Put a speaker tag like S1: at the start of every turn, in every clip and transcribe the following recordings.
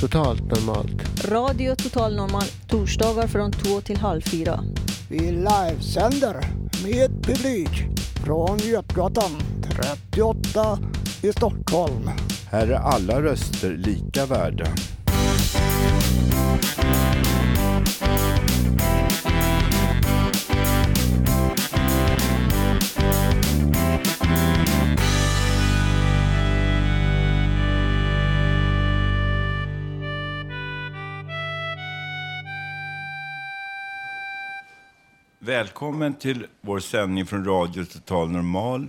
S1: Totalt normalt.
S2: Radio Total Normal torsdagar från två till halv fyra.
S3: Vi livesänder med publik från Götgatan 38 i Stockholm.
S4: Här är alla röster lika värda. Välkommen till vår sändning från Radio Total Normal.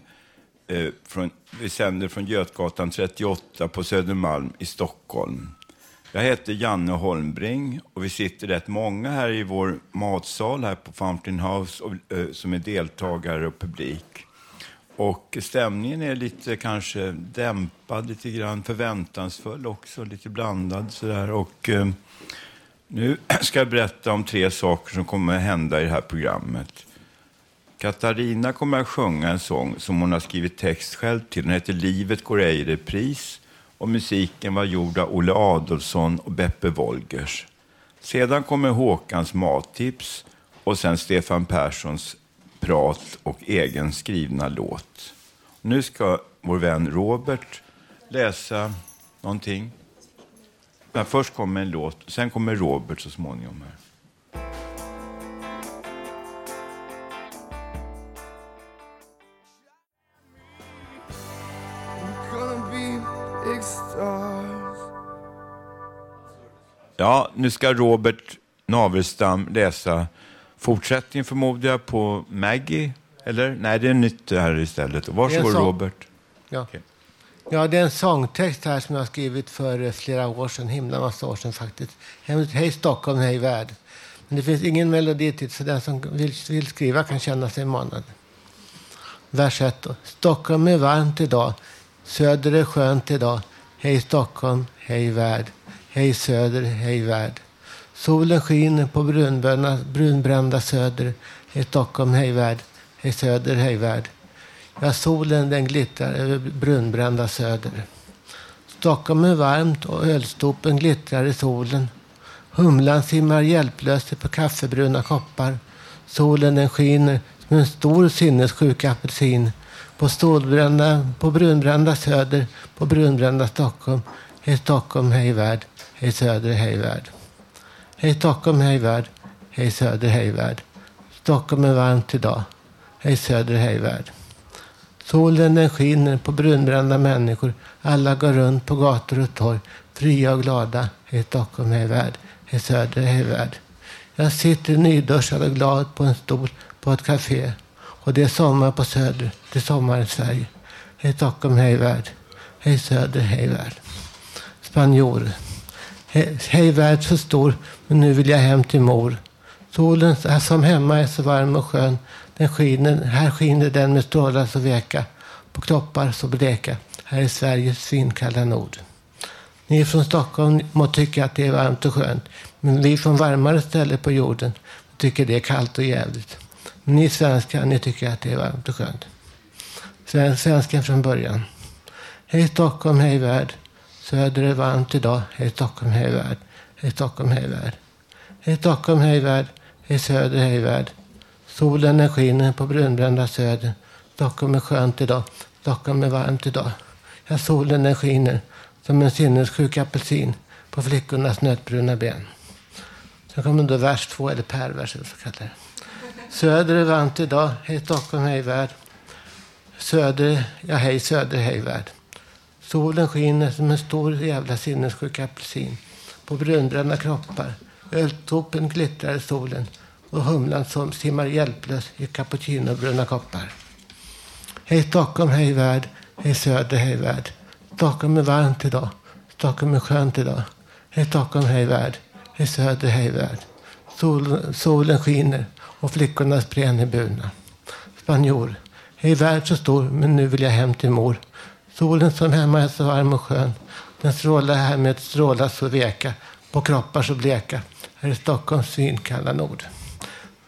S4: Eh, från, vi sänder från Götgatan 38 på Södermalm i Stockholm. Jag heter Janne Holmbring och vi sitter rätt många här i vår matsal här på Fountain House och, eh, som är deltagare och publik. Och stämningen är lite kanske dämpad, lite grann förväntansfull också, lite blandad sådär. Och, eh, nu ska jag berätta om tre saker som kommer att hända i det här programmet. Katarina kommer att sjunga en sång som hon har skrivit text själv till. Den heter Livet går ej i repris och musiken var gjord av Olle Adolfsson och Beppe Wolgers. Sedan kommer Håkans mattips och sen Stefan Perssons prat och egen skrivna låt. Nu ska vår vän Robert läsa någonting. Men först kommer en låt, sen kommer Robert så småningom. här. Ja, nu ska Robert Navelstam läsa fortsättningen förmodar jag på Maggie. Eller? Nej, det är nytt här istället. Varsågod. Robert.
S1: Ja.
S4: Okej
S1: ja, det är en sångtext här som jag har skrivit för eh, flera år sedan. Himla massa år sedan faktiskt. Hej Stockholm, hej värld. Men det finns ingen melodi till så den som vill, vill skriva kan känna sig manad. Vers 1 då. Stockholm är varmt idag. Söder är skönt idag. Hej Stockholm, hej värld. Hej Söder, hej värld. Solen skiner på brunbrända, brunbrända Söder. Hej Stockholm, hej värld. Hej Söder, hej värld. Ja, solen den glittrar över brunbrända Söder. Stockholm är varmt och ölstopen glittrar i solen. Humlan simmar hjälplöst på kaffebruna koppar. Solen den skiner som en stor sinnessjuk apelsin. På, stålbrända, på brunbrända Söder, på brunbrända Stockholm. Hej Stockholm, hej värld. Hej Söder, hej värld. Hej Stockholm, hej värld. Hej Söder, hej värld. Stockholm är varmt idag. Hej Söder, hej värld. Solen den skiner på brunbrända människor. Alla går runt på gator och torg. Fria och glada. Hej Stockholm, hej värld. Hej Söder, hej värld. Jag sitter nyduschad och glad på en stol på ett café. Och det är sommar på Söder. Det är sommar i Sverige. Hej Stockholm, hej värld. Hej Söder, hej värld. Spanjor. Hej, hej värld så stor, men nu vill jag hem till mor. Solen är som hemma är så varm och skön. Den skiner, här skiner den med strålar så veka. På knoppar så bleka. Här är Sveriges svinkalla nord. Ni från Stockholm må tycka att det är varmt och skönt. Men vi från varmare ställen på jorden tycker det är kallt och jävligt. Men ni svenskar, ni tycker att det är varmt och skönt. Svensken från början. Hej Stockholm, hej värld. Söder är varmt idag. Hej Stockholm, hej värld. Hej Stockholm, hej värld. Hej Stockholm, hej värld. Hej Söder, hej värld. Solen den skiner på brunbrända Söder. Stockholm är skönt idag. Stockholm är varmt idag. Ja, solen den skiner som en sinnessjuk apelsin på flickornas nötbruna ben. Sen kommer då vers två, eller pervers eller så kallar det. Söder är varmt idag. Hej Stockholm, hej värld. Söder, ja hej Söder, hej värld. Solen skiner som en stor jävla sinnessjuk apelsin på brunbrända kroppar. Öltopen glittrar i solen och humlan som simmar hjälplös i cappuccinobruna koppar. Hej Stockholm, hej värld. Hej Söder, hej värld. Stockholm är varmt idag. Stockholm är skönt idag. Hej Stockholm, hej värld. hej söder, hej värld. Sol, solen skiner och flickorna är buna. Spanjor, hej värld så stor, men nu vill jag hem till mor. Solen som hemma är så varm och skön. Den strålar här med strålar så veka, på kroppar så bleka. Här är Stockholms svinkalla nord.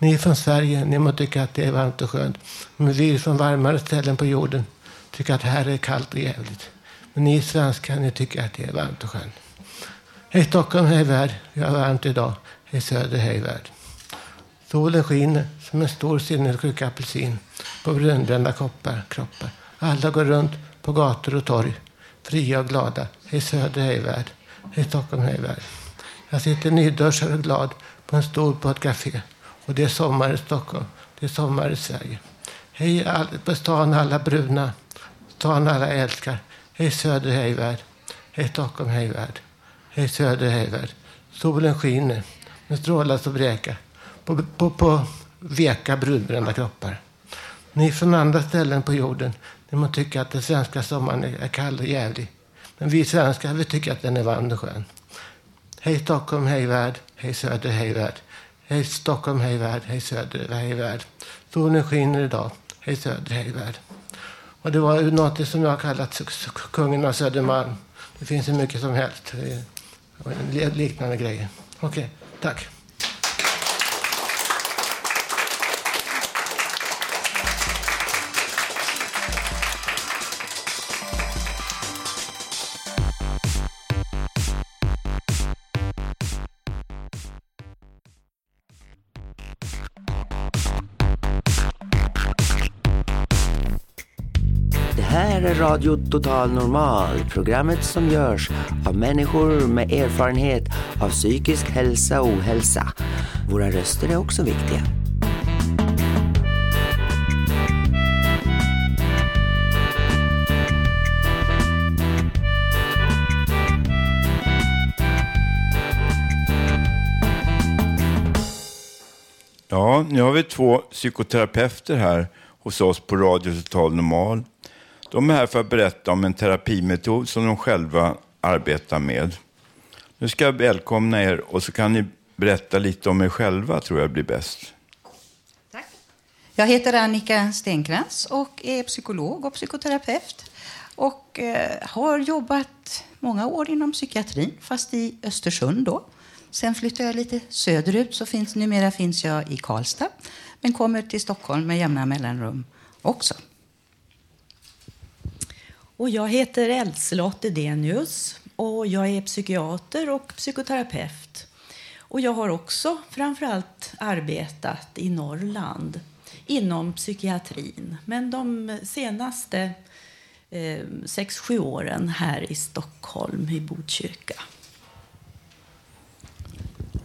S1: Ni är från Sverige, ni må tycka att det är varmt och skönt. Men vi från varmare ställen på jorden tycker att här är kallt och jävligt. Men ni svenskar, ni tycker att det är varmt och skönt. Hej Stockholm, hej värld. Vi har varmt idag. Hej söder, hej värld. Solen skiner som en stor sinnessjuk apelsin på brunbrända koppar, kroppar. Alla går runt på gator och torg, fria och glada. Hej söder, hej värld. Hej Stockholm, hej värld. Jag sitter nyduschad och glad på en stol på ett café. Och det är sommar i Stockholm. Det är sommar i Sverige. Hej på stan alla bruna. Stan alla älskar. Hej söder, hej värld. Hej Stockholm, hej värld. Hej söder, hej värld. Solen skiner. Den strålar så bräka. På, på, på veka brunbrända kroppar. Ni från andra ställen på jorden, ni må tycka att den svenska sommaren är kall och jävlig. Men vi svenskar, vi tycker att den är varm och skön. Hej Stockholm, hej värld. Hej söder, hej värld. Hej Stockholm, hej värld. Hej söder, hej värld. Solen skiner idag. Hej söder, hej värld. Och det var något som jag har kallat kungen av Södermalm. Det finns hur mycket som helst. Liknande grejer. Okej, okay, tack.
S5: Är Radio Total Normal, programmet som görs av människor med erfarenhet av psykisk hälsa och ohälsa. Våra röster är också viktiga.
S4: Ja, nu har vi två psykoterapeuter här hos oss på Radio Total Normal de är här för att berätta om en terapimetod som de själva arbetar med. Nu ska jag välkomna er och så kan ni berätta lite om er själva, tror jag blir bäst.
S6: Tack. Jag heter Annika Stenkrans och är psykolog och psykoterapeut och eh, har jobbat många år inom psykiatrin, fast i Östersund då. Sen flyttade jag lite söderut, så finns, numera finns jag i Karlstad, men kommer till Stockholm med jämna mellanrum också.
S7: Och jag heter Elselotte Edenius och jag är psykiater och psykoterapeut. Och jag har också framförallt arbetat i Norrland inom psykiatrin. Men de senaste eh, sex, sju åren här i Stockholm, i Botkyrka.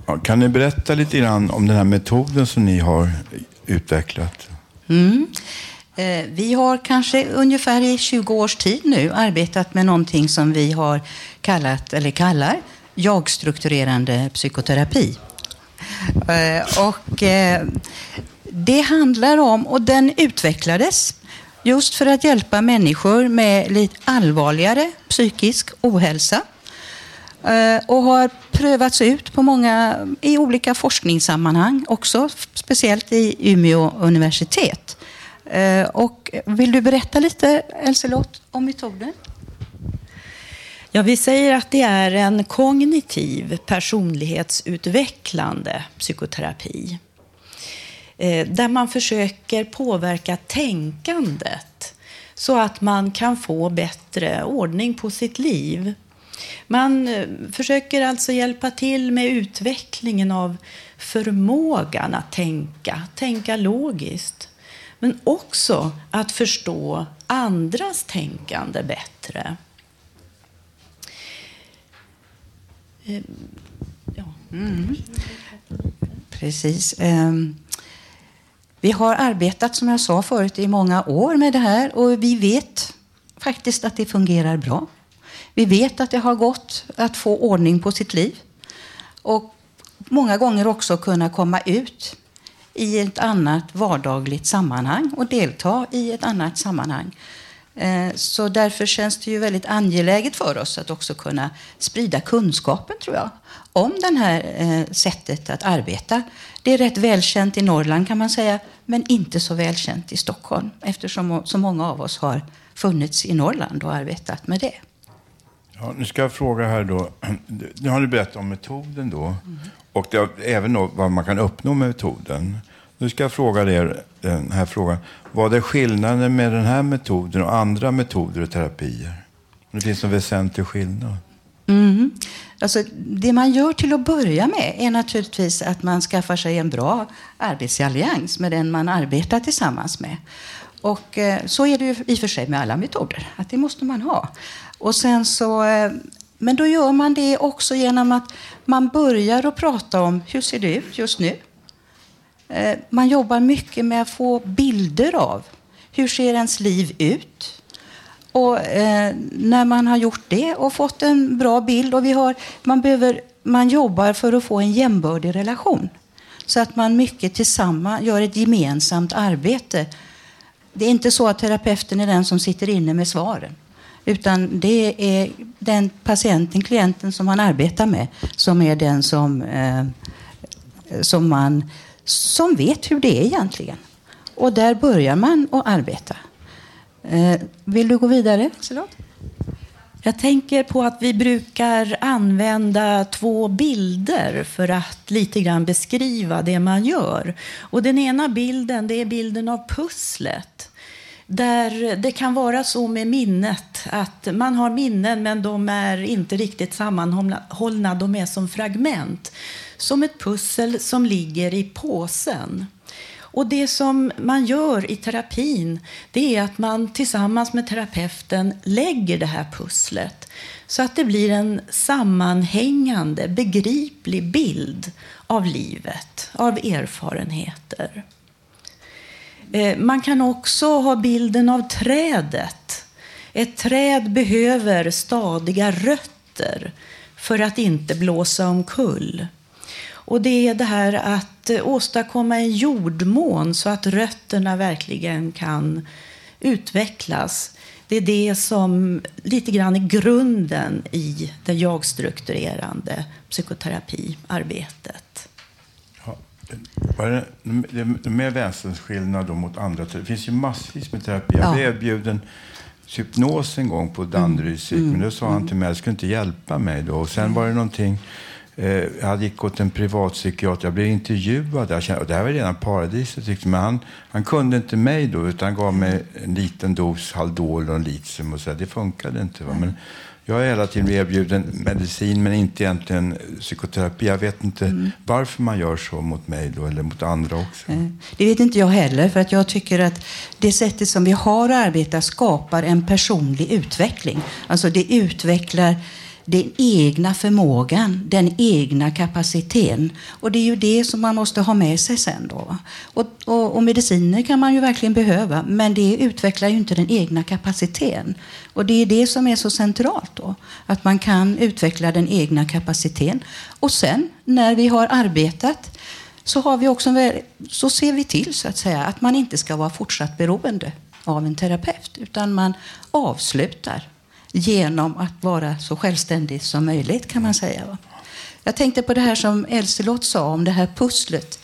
S4: Ja, kan ni berätta lite grann om den här metoden som ni har utvecklat?
S6: Mm. Eh, vi har kanske ungefär i 20 års tid nu arbetat med någonting som vi har kallat, eller kallar, jag-strukturerande psykoterapi. Eh, och eh, det handlar om, och den utvecklades just för att hjälpa människor med lite allvarligare psykisk ohälsa och har prövats ut på många, i olika forskningssammanhang också, speciellt i Umeå universitet. Eh, och vill du berätta lite, Elselott, om metoden?
S7: Ja, vi säger att det är en kognitiv personlighetsutvecklande psykoterapi. Eh, där man försöker påverka tänkandet så att man kan få bättre ordning på sitt liv. Man eh, försöker alltså hjälpa till med utvecklingen av förmågan att tänka, tänka logiskt. Men också att förstå andras tänkande bättre.
S6: Ehm, ja. Mm. Precis. Ehm, vi har arbetat, som jag sa förut, i många år med det här och vi vet faktiskt att det fungerar bra. Vi vet att det har gått att få ordning på sitt liv och många gånger också kunna komma ut i ett annat vardagligt sammanhang och delta i ett annat sammanhang. Eh, så därför känns det ju väldigt angeläget för oss att också kunna sprida kunskapen, tror jag, om det här eh, sättet att arbeta. Det är rätt välkänt i Norrland kan man säga, men inte så välkänt i Stockholm eftersom så många av oss har funnits i Norrland och arbetat med det.
S4: Ja, nu ska jag fråga här då. Nu har du berättat om metoden då. Mm. Och det, även då vad man kan uppnå med metoden. Nu ska jag fråga er den här frågan. Vad är skillnaden med den här metoden och andra metoder och terapier? Det finns en väsentlig skillnad.
S6: Mm. Alltså, det man gör till att börja med är naturligtvis att man skaffar sig en bra arbetsallians med den man arbetar tillsammans med. Och eh, så är det ju i och för sig med alla metoder, att det måste man ha. Och sen så, eh, men då gör man det också genom att man börjar att prata om hur ser det ut just nu? Eh, man jobbar mycket med att få bilder av hur ser ens liv ut? Och eh, när man har gjort det och fått en bra bild och vi har, man, behöver, man jobbar för att få en jämbördig relation. Så att man mycket tillsammans gör ett gemensamt arbete. Det är inte så att terapeuten är den som sitter inne med svaren. Utan det är den patienten, klienten som man arbetar med som är den som, eh, som man som vet hur det är egentligen. Och där börjar man att arbeta. Eh, vill du gå vidare, Charlotte?
S7: Jag tänker på att vi brukar använda två bilder för att lite grann beskriva det man gör. Och den ena bilden det är bilden av pusslet. Där det kan vara så med minnet att man har minnen men de är inte riktigt sammanhållna, de är som fragment som ett pussel som ligger i påsen. Och det som man gör i terapin det är att man tillsammans med terapeuten lägger det här pusslet så att det blir en sammanhängande, begriplig bild av livet, av erfarenheter. Eh, man kan också ha bilden av trädet. Ett träd behöver stadiga rötter för att inte blåsa omkull. Och det är det här att eh, åstadkomma en jordmån så att rötterna verkligen kan utvecklas. Det är det som lite grann är grunden i det jagstrukturerande psykoterapiarbetet.
S4: Det, det är vänsterskillnad mot andra Det finns ju massvis med terapi. Jag blev erbjuden hypnos en gång på Danderyds mm. men då sa han till mig att det skulle inte hjälpa mig. Då. Och sen var det någonting Eh, jag hade gick åt en privatpsykiater. Jag blev intervjuad. Jag kände, och det här var redan paradiset. Tyckte, men han, han kunde inte mig då, utan gav mig en liten dos Haldol och litium. Och så. Det funkade inte. Va? Men jag har hela tiden erbjuden medicin, men inte egentligen psykoterapi. Jag vet inte mm. varför man gör så mot mig då, eller mot andra också.
S6: Det vet inte jag heller, för att jag tycker att det sättet som vi har att arbeta skapar en personlig utveckling. Alltså det utvecklar den egna förmågan, den egna kapaciteten. Och det är ju det som man måste ha med sig sen. Då. Och, och, och mediciner kan man ju verkligen behöva, men det utvecklar ju inte den egna kapaciteten. Och det är det som är så centralt då, att man kan utveckla den egna kapaciteten. Och sen när vi har arbetat så, har vi också, så ser vi till så att säga att man inte ska vara fortsatt beroende av en terapeut, utan man avslutar genom att vara så självständig som möjligt kan man säga. Jag tänkte på det här som Elselott sa om det här pusslet.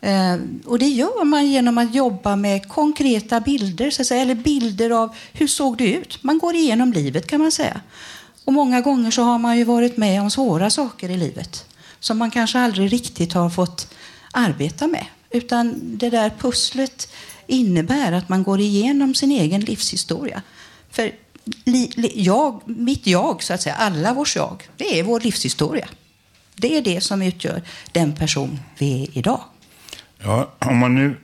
S6: Eh, och det gör man genom att jobba med konkreta bilder, så att säga, eller bilder av hur såg det ut? Man går igenom livet kan man säga. Och många gånger så har man ju varit med om svåra saker i livet som man kanske aldrig riktigt har fått arbeta med. Utan det där pusslet innebär att man går igenom sin egen livshistoria. För li, li, jag, mitt jag, så att säga, alla vårt jag, det är vår livshistoria. Det är det som utgör den person vi är idag.
S4: Ja, om man nu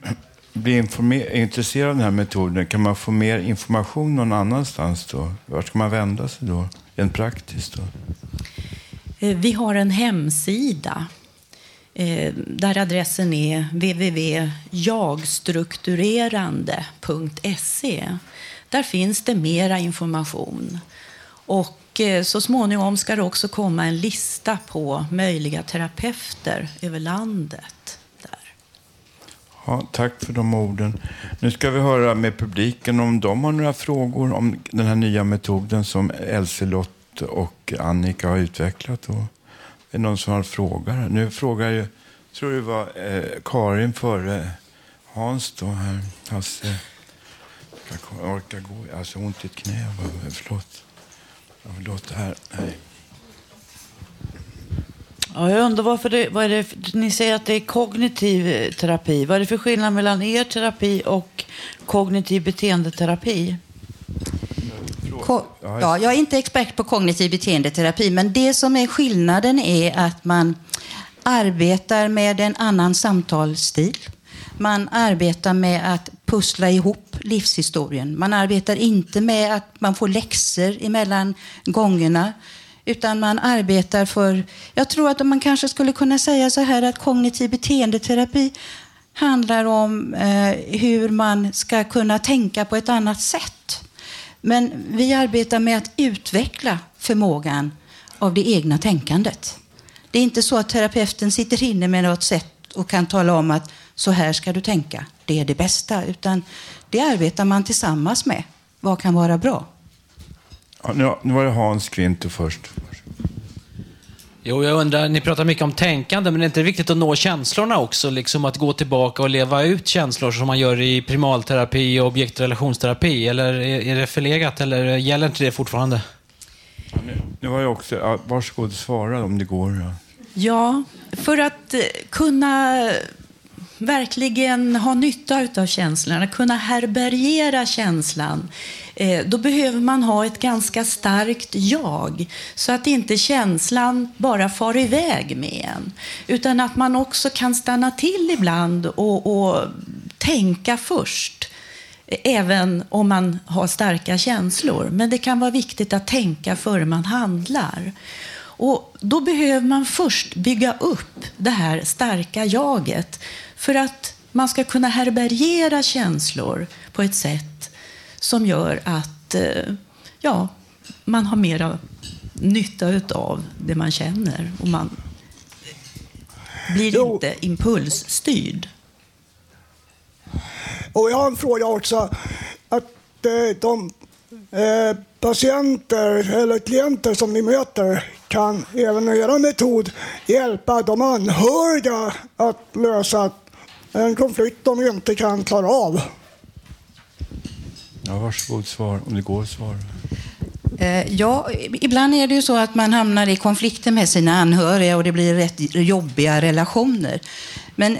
S4: blir intresserad av den här metoden, kan man få mer information någon annanstans då? Vart ska man vända sig då, rent praktiskt? Då?
S7: Eh, vi har en hemsida eh, där adressen är www.jagstrukturerande.se. Där finns det mera information. Och eh, så småningom ska det också komma en lista på möjliga terapeuter över landet. Där.
S4: Ja, tack för de orden. Nu ska vi höra med publiken om de har några frågor om den här nya metoden som Elselott och Annika har utvecklat. Och är det någon som har frågor? Nu frågar jag, tror det var eh, Karin före Hans då här. Hasse. Jag orkar gå. Alltså ont i ett knä. Förlåt. Förlåt det här. Nej.
S8: Ja, jag undrar varför det, vad är det, ni säger att det är kognitiv eh, terapi. Vad är det för skillnad mellan er terapi och kognitiv beteendeterapi?
S6: Ko ja, jag är inte expert på kognitiv beteendeterapi, men det som är skillnaden är att man arbetar med en annan samtalsstil. Man arbetar med att pussla ihop livshistorien. Man arbetar inte med att man får läxor emellan gångerna. Utan man arbetar för... Jag tror att man kanske skulle kunna säga så här att kognitiv beteendeterapi handlar om eh, hur man ska kunna tänka på ett annat sätt. Men vi arbetar med att utveckla förmågan av det egna tänkandet. Det är inte så att terapeuten sitter inne med något sätt och kan tala om att så här ska du tänka, det är det bästa. Utan det arbetar man tillsammans med. Vad kan vara bra?
S4: Ja, nu var det Hans Kvinto först.
S9: Jo, jag undrar, ni pratar mycket om tänkande, men är det inte viktigt att nå känslorna också? Liksom att gå tillbaka och leva ut känslor som man gör i primalterapi och objektrelationsterapi? Eller är det förlegat, eller gäller inte det fortfarande?
S4: Nu, har jag också, varsågod svara om det går. Ja.
S7: ja, för att eh, kunna verkligen ha nytta av känslorna, kunna härbärgera känslan, eh, då behöver man ha ett ganska starkt jag. Så att inte känslan bara far iväg med en. Utan att man också kan stanna till ibland och, och tänka först. Även om man har starka känslor. Men det kan vara viktigt att tänka före man handlar. Och Då behöver man först bygga upp det här starka jaget för att man ska kunna härbärgera känslor på ett sätt som gör att eh, ja, man har mera nytta av det man känner och man blir jo. inte impulsstyrd.
S3: Och jag har en fråga också. Att eh, de eh, patienter eller klienter som ni möter kan även med er metod hjälpa de anhöriga att lösa en konflikt de inte kan klara av.
S4: Ja, varsågod svar, om det går att svara.
S6: Eh, ja, ibland är det ju så att man hamnar i konflikter med sina anhöriga och det blir rätt jobbiga relationer. Men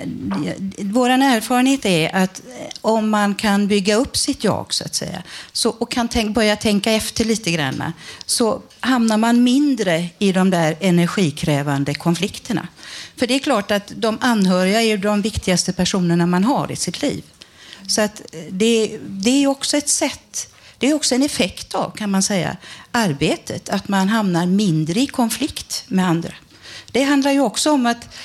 S6: vår erfarenhet är att om man kan bygga upp sitt jag så att säga så, och kan tänk, börja tänka efter lite grann så hamnar man mindre i de där energikrävande konflikterna. För det är klart att de anhöriga är de viktigaste personerna man har i sitt liv. Så att eh, det, det är också ett sätt det är också en effekt av, kan man säga, arbetet. Att man hamnar mindre i konflikt med andra. Det handlar ju också om att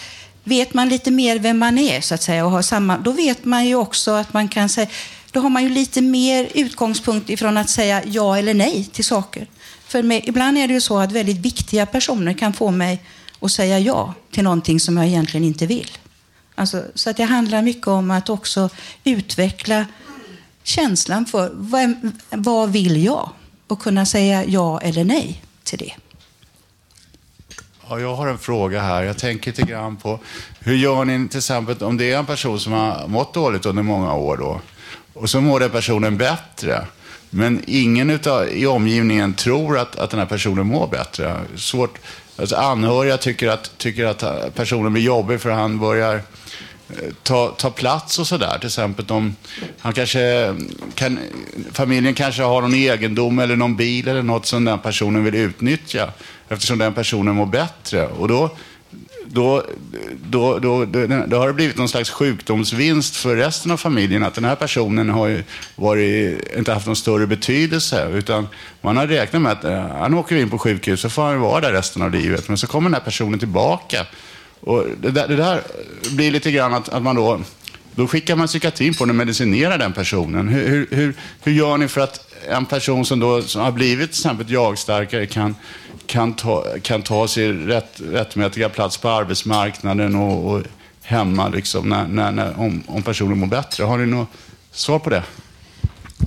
S6: vet man lite mer vem man är, så att säga, och har samma, då vet man ju också att man kan säga, då har man ju lite mer utgångspunkt ifrån att säga ja eller nej till saker. För mig, ibland är det ju så att väldigt viktiga personer kan få mig och säga ja till någonting som jag egentligen inte vill. Alltså, så att det handlar mycket om att också utveckla känslan för vad, vad vill jag? Och kunna säga ja eller nej till det.
S10: Ja, jag har en fråga här. Jag tänker lite grann på hur gör ni till exempel om det är en person som har mått dåligt under många år då och så mår den personen bättre. Men ingen utav, i omgivningen tror att, att den här personen mår bättre. Svårt, alltså anhöriga tycker att, tycker att eh, personen blir jobbig för han börjar eh, ta, ta plats och sådär. Till exempel om han kanske kan, familjen kanske har någon egendom eller någon bil eller något som den personen vill utnyttja eftersom den personen mår bättre. Och då, då, då, då, då, då har det blivit någon slags sjukdomsvinst för resten av familjen att den här personen har ju varit, inte haft någon större betydelse utan man har räknat med att eh, han åker in på sjukhus så får han vara där resten av livet. Men så kommer den här personen tillbaka och det, där, det där blir lite grann att, att man då, då skickar man psykiatrin på den och medicinerar den personen. Hur, hur, hur, hur gör ni för att en person som då som har blivit till exempel jag-starkare kan, kan, ta, kan ta sig rätt, rättmätiga plats på arbetsmarknaden och, och hemma liksom, när, när, när, om, om personen mår bättre? Har ni något svar på det?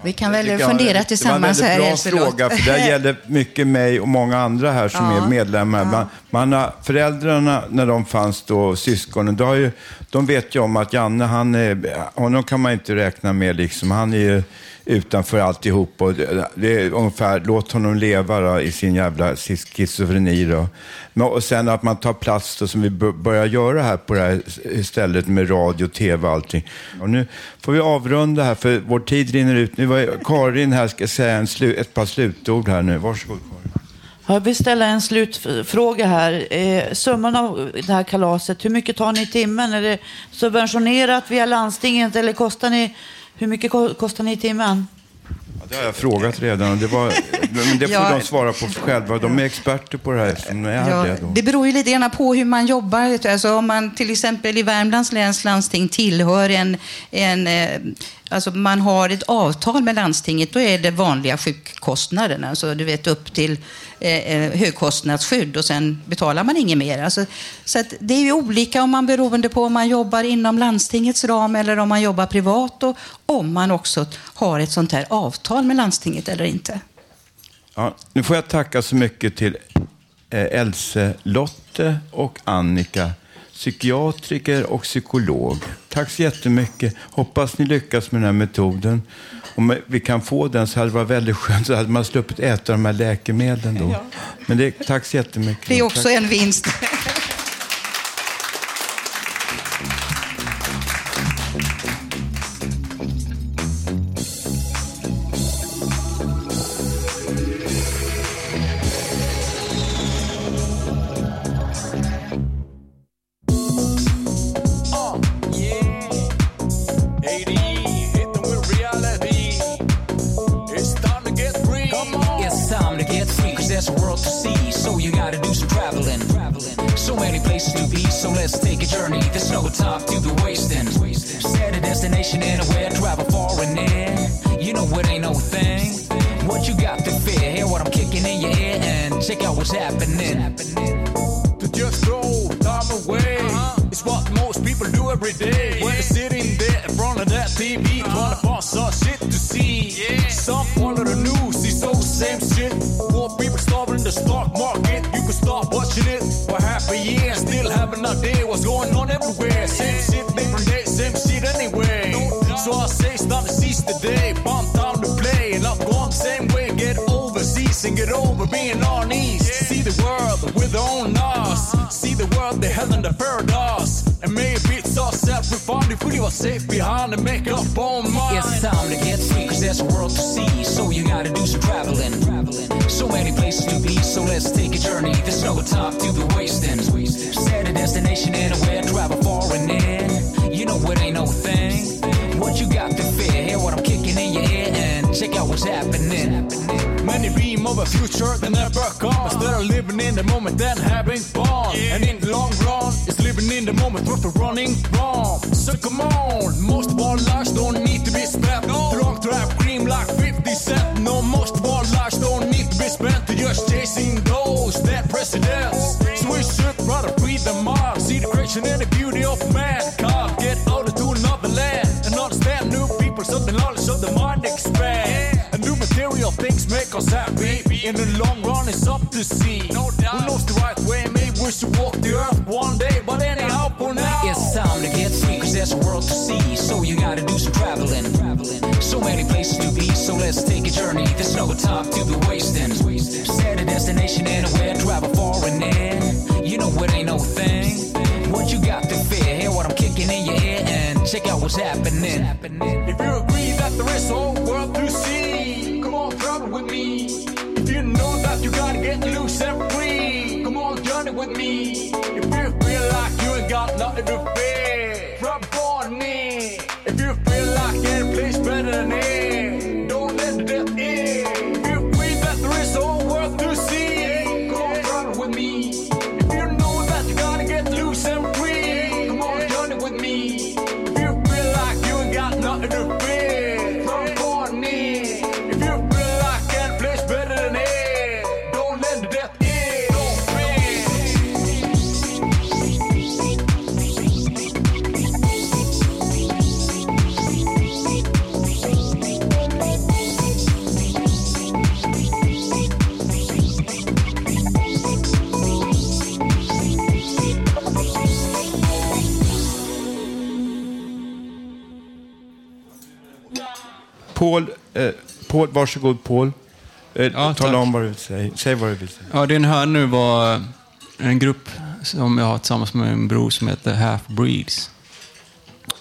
S7: Vi kan väl fundera tillsammans
S4: Det var
S7: här.
S4: en väldigt bra
S7: förlåt.
S4: fråga, för det här gäller mycket mig och många andra här som
S7: Ja.
S4: är medlemmar. Man, man har, föräldrarna, när de fanns då, syskonen, då har ju, de vet ju om att Janne, han är, honom kan man inte räkna med. Liksom. Han är ju utanför alltihop. Och det, det är ungefär, låt honom leva då, i sin jävla schizofreni. Då. Men, och sen att man tar plats då, som vi börjar göra här på det här stället med radio, tv och allting. Och nu får vi avrunda här för vår tid rinner ut. Nu var Karin här ska säga en slu, ett par slutord här nu. Varsågod Karin.
S8: Jag vill ställa en slutfråga här. Eh, summan av det här kalaset, hur mycket tar ni i timmen? Är det subventionerat via landstinget eller kostar ni, hur mycket ko- kostar ni i timmen?
S4: Ja, det har jag frågat redan. Det, var, det får
S7: Ja.
S4: de svara på själva. De är experter på det här eftersom de är
S7: Ja,
S4: det. Då.
S7: det beror ju lite grann på hur man jobbar. Alltså om man till exempel i Värmlands läns landsting tillhör en, en eh, alltså man har ett avtal med landstinget, då är det vanliga sjukkostnaderna. Alltså du vet upp till eh, eh, högkostnadsskydd och sen betalar man inget mer. Alltså, så att det är ju olika om man beroende på om man jobbar inom landstingets ram eller om man jobbar privat och om man också har ett sånt här avtal med landstinget eller inte.
S4: Ja, nu får jag tacka så mycket till eh, Else, Lotte och Annika, psykiatriker och psykolog. Tack så jättemycket. Hoppas ni lyckas med den här metoden. Om vi kan få den så hade det varit väldigt skönt. Så hade man sluppit äta de här läkemedlen då. Men det, tack så jättemycket.
S7: Det är också
S4: tack.
S7: en vinst.
S11: So
S12: I say it's time to seize the day. Bomb time to play and I'm going the same way. Get overseas and get over being on east. See the world with our own eyes. Uh-huh. See the world they held under us. And maybe it's all self-refined if we were safe behind and make up our mind.
S11: It's time to get free, cause there's a world to see. So you gotta do some traveling. So many places to be, so let's take a journey. There's no time to be wasting. Set a destination anywhere, travel far and near. You know it ain't no thing. What you got to fear? Hear what I'm kicking in your ear and check out what's happening.
S12: Many dream of a future that never comes. Instead of living in the moment and having fun. And in the long run, it's living in the moment worth of running wrong. So come on, most of our lives don't need to be spent. No. Long to cream like 50 cent. No, most of our lives don't need to be spent to just chasing those dead presidents. So we should rather free the mind, see the creation and the beauty of mankind. Get out to another land so the knowledge of the mind expand. And new material things make us happy. In the long run, it's up to see. No doubt. Who knows the right way? Maybe we should walk the earth one day. But anyhow, for now,
S11: It's time to get free, cause there's a world to see. So you gotta do some traveling. So many places to be, so let's take a journey. There's no time to be wasting. Set a destination anywhere, travel far and in. You know it ain't no thing. What you got to fear? Hear what I'm kicking in your check out what's happening.
S12: If you agree that there is whole world to see, come on, travel with me. If you know that you gotta get loose and free, come on, journey with me. If you feel like you ain't got nothing to fear,
S4: Paul, varsågod Paul. Eh,
S13: Ja,
S4: tala om vad du säga. Säg vad du vill säga.
S13: Ja, det ni hör nu var en grupp som jag har tillsammans med min bror som heter Half Breeds.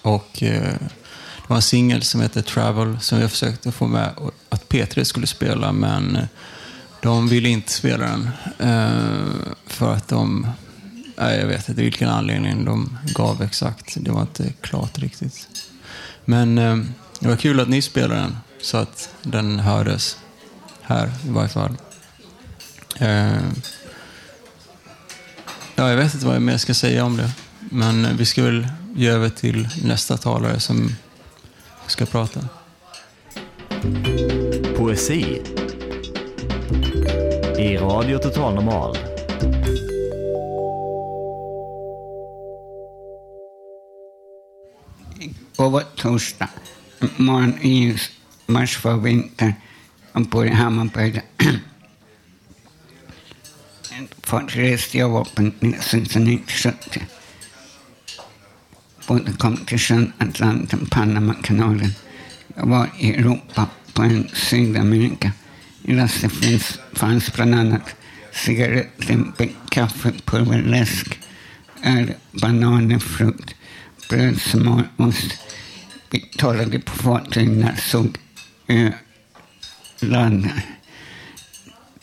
S13: Och eh, det var en singel som heter Travel som jag försökte få med att P3 skulle spela, men eh, de ville inte spela den. Eh, för att de, nej, jag vet inte vilken anledning de gav exakt. Det var inte klart riktigt. Men eh, det var kul att ni spelade den, så att den hördes här i varje fall. Eh, ja, jag vet inte vad jag mer ska säga om det. Men vi ska väl ge över till nästa talare som ska prata.
S14: Poesi i Radio Total Normal.
S15: Och var torsdag morgon i mars för vinter och på Hammarberg. Först reste jag upp 1970. Både kom till sjön Atlanten, Panamakanalen. Jag var i Europa, på en Sydamerika. I lasten finns, fanns bland annat cigarettlimper, kaffe, pulver, läsk, öl, bananer, frukt, bröd, smör, ost. Vi talade på fartyg när såg ö, Eh, land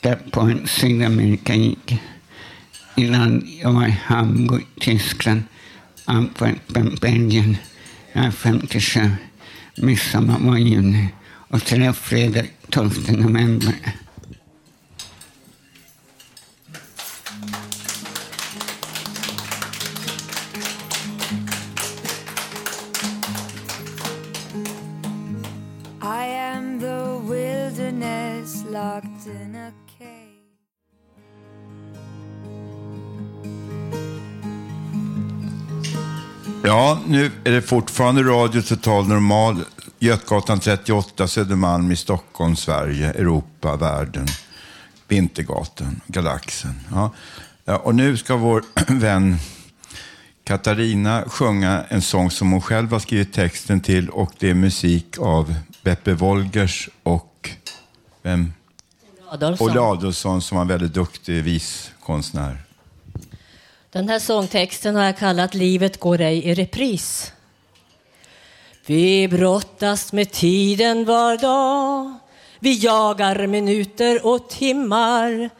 S15: där på en Sydamerika gick. I land, jag var i Hamburg, Tyskland, Antwerpen, Belgien. Jag är 57. Midsommar var i juni och till fredag 12 november.
S4: Nu är det fortfarande Radio Total Normal. Götgatan 38, Södermalm i Stockholm, Sverige, Europa, världen, Vintergatan, Galaxen. Ja. Och nu ska vår vän Katarina sjunga en sång som hon själv har skrivit texten till och det är musik av Beppe Wolgers och vem? Olle Adolfsson som var en väldigt duktig viskonstnär.
S16: Den här sångtexten har jag kallat Livet går ej i repris. Vi brottas med tiden var dag. Vi jagar minuter och timmar.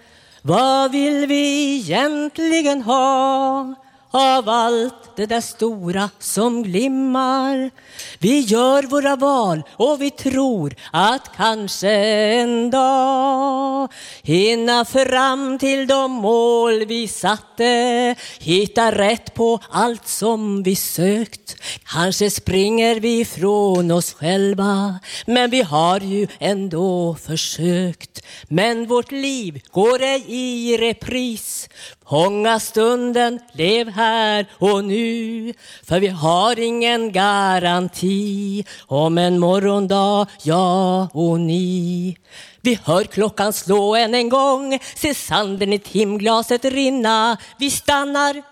S16: Vad vill vi egentligen ha av allt det där stora som glimmar? Vi gör våra val och vi tror att kanske en dag hinna fram till de mål vi satte. Hitta rätt på allt som vi sökt. Kanske springer vi ifrån oss själva men vi har ju ändå försökt. Men vårt liv går ej i repris. Fånga stunden, lev här och nu För vi har ingen garanti om en morgondag, ja och ni vi hör klockan slå än en gång, ser sanden i timglaset rinna. Vi stannar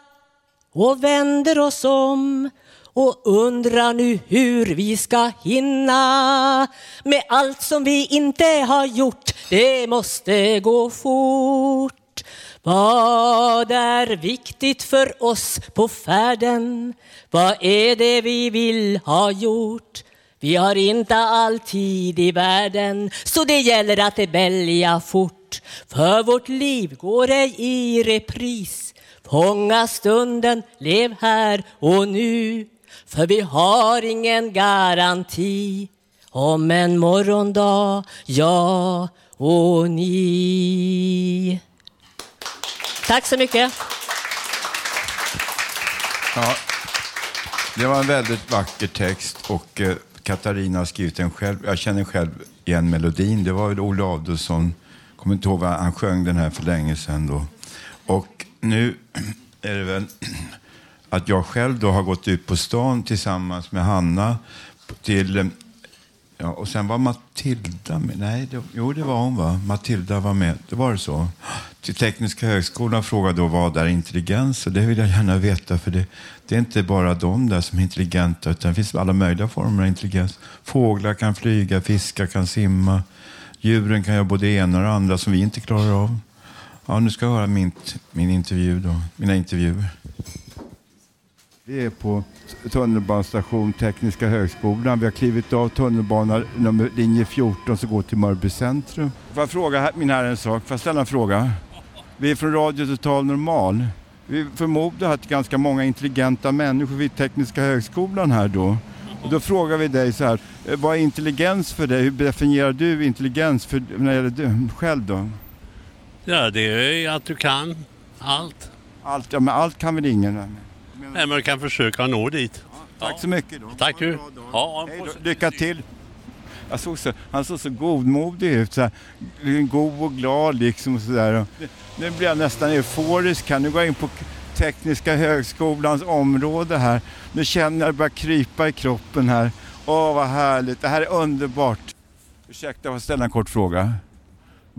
S16: och vänder oss om och undrar nu hur vi ska hinna med allt som vi inte har gjort. Det måste gå fort. Vad är viktigt för oss på färden? Vad är det vi vill ha gjort? Vi har inte all tid i världen så det gäller att välja fort. För vårt liv går ej i repris. Fånga stunden, lev här och nu. För vi har ingen garanti om en morgondag, ja och ni. Tack så mycket.
S4: Ja, det var en väldigt vacker text och eh, Katarina har skrivit den själv. Jag känner själv igen melodin. Det var väl Olle Adolfsson. Kommer inte ihåg vad han sjöng den här för länge sedan då. Och nu är det väl att jag själv då har gått ut på stan tillsammans med Hanna till eh, Ja, och sen var Matilda med. Nej, det, jo det var hon va? Matilda var med. Det var det så? till Tekniska högskolan frågade då vad är intelligens? Och det vill jag gärna veta för det, det är inte bara de där som är intelligenta utan det finns alla möjliga former av intelligens. Fåglar kan flyga, fiskar kan simma, djuren kan göra både det ena och det andra som vi inte klarar av. Ja, nu ska jag höra min, min intervju då, mina intervjuer. Vi är på tunnelbanestation Tekniska högskolan. Vi har klivit av tunnelbana nummer linje 14 som går till Mörby centrum. Får jag fråga min herre en sak? Får jag ställa en fråga? Vi är från Radio Total Normal. Vi förmodar att ganska många intelligenta människor vid Tekniska högskolan här då. Och då frågar vi dig så här, eh, vad är intelligens för dig? Hur definierar du intelligens för, när det gäller du själv då?
S17: Ja, det är att du kan allt.
S4: Allt, ja men allt kan väl ingen?
S17: Nej, men du kan försöka nå dit.
S4: Tack så mycket då.
S17: Tack du. Ja.
S4: Lycka till. Jag såg så, han såg så godmodig ut, så här, god och glad liksom. Och så där. Och Nu blir jag nästan euforisk här. Nu går jag in på Tekniska högskolans område här. Nu känner jag det börjar krypa i kroppen här. Åh, vad härligt. Det här är underbart. Ursäkta, jag får ställa en kort fråga.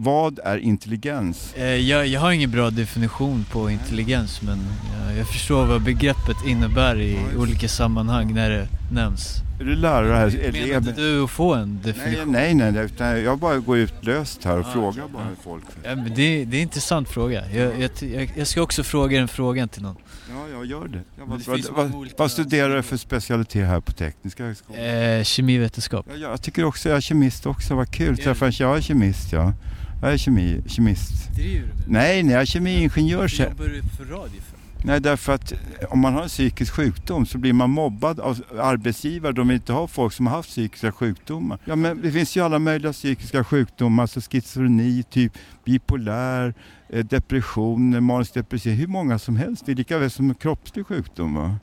S4: Vad är intelligens?
S18: Eh, Jag, jag har ingen bra definition på intelligens men jag, jag förstår vad begreppet innebär i olika sammanhang när det nämns.
S4: Är du lärare här?
S18: Inte du att få en definition?
S4: nej, nej, nej, utan jag bara går ut löst här och
S18: Ah,
S4: frågar bara folk.
S18: Ja, men det, det är en intressant fråga. Jag, jag, jag, jag ska också fråga den frågan till någon.
S4: Ja, jag gör det. Ja, vad,
S18: det
S4: vad,
S18: olika
S4: vad studerar du för specialitet här på Tekniska högskolan?
S18: Eh, kemivetenskap.
S4: Ja, jag tycker också jag är kemist också, vad kul. Träffa en jag är kemist, ja. Jag är kemi, kemist.
S18: Driver du med
S4: Nej, nej, jag är kemiingenjör. så-
S18: Jobbar du för radio för?
S4: Nej, därför att om man har en psykisk sjukdom så blir man mobbad av arbetsgivare. De vill inte ha folk som har haft psykiska sjukdomar. Ja, men det finns ju alla möjliga psykiska sjukdomar, alltså schizofreni, typ bipolär, eh, depression, manisk depression. Hur många som helst. Det är lika väl som en kroppslig sjukdom. Va?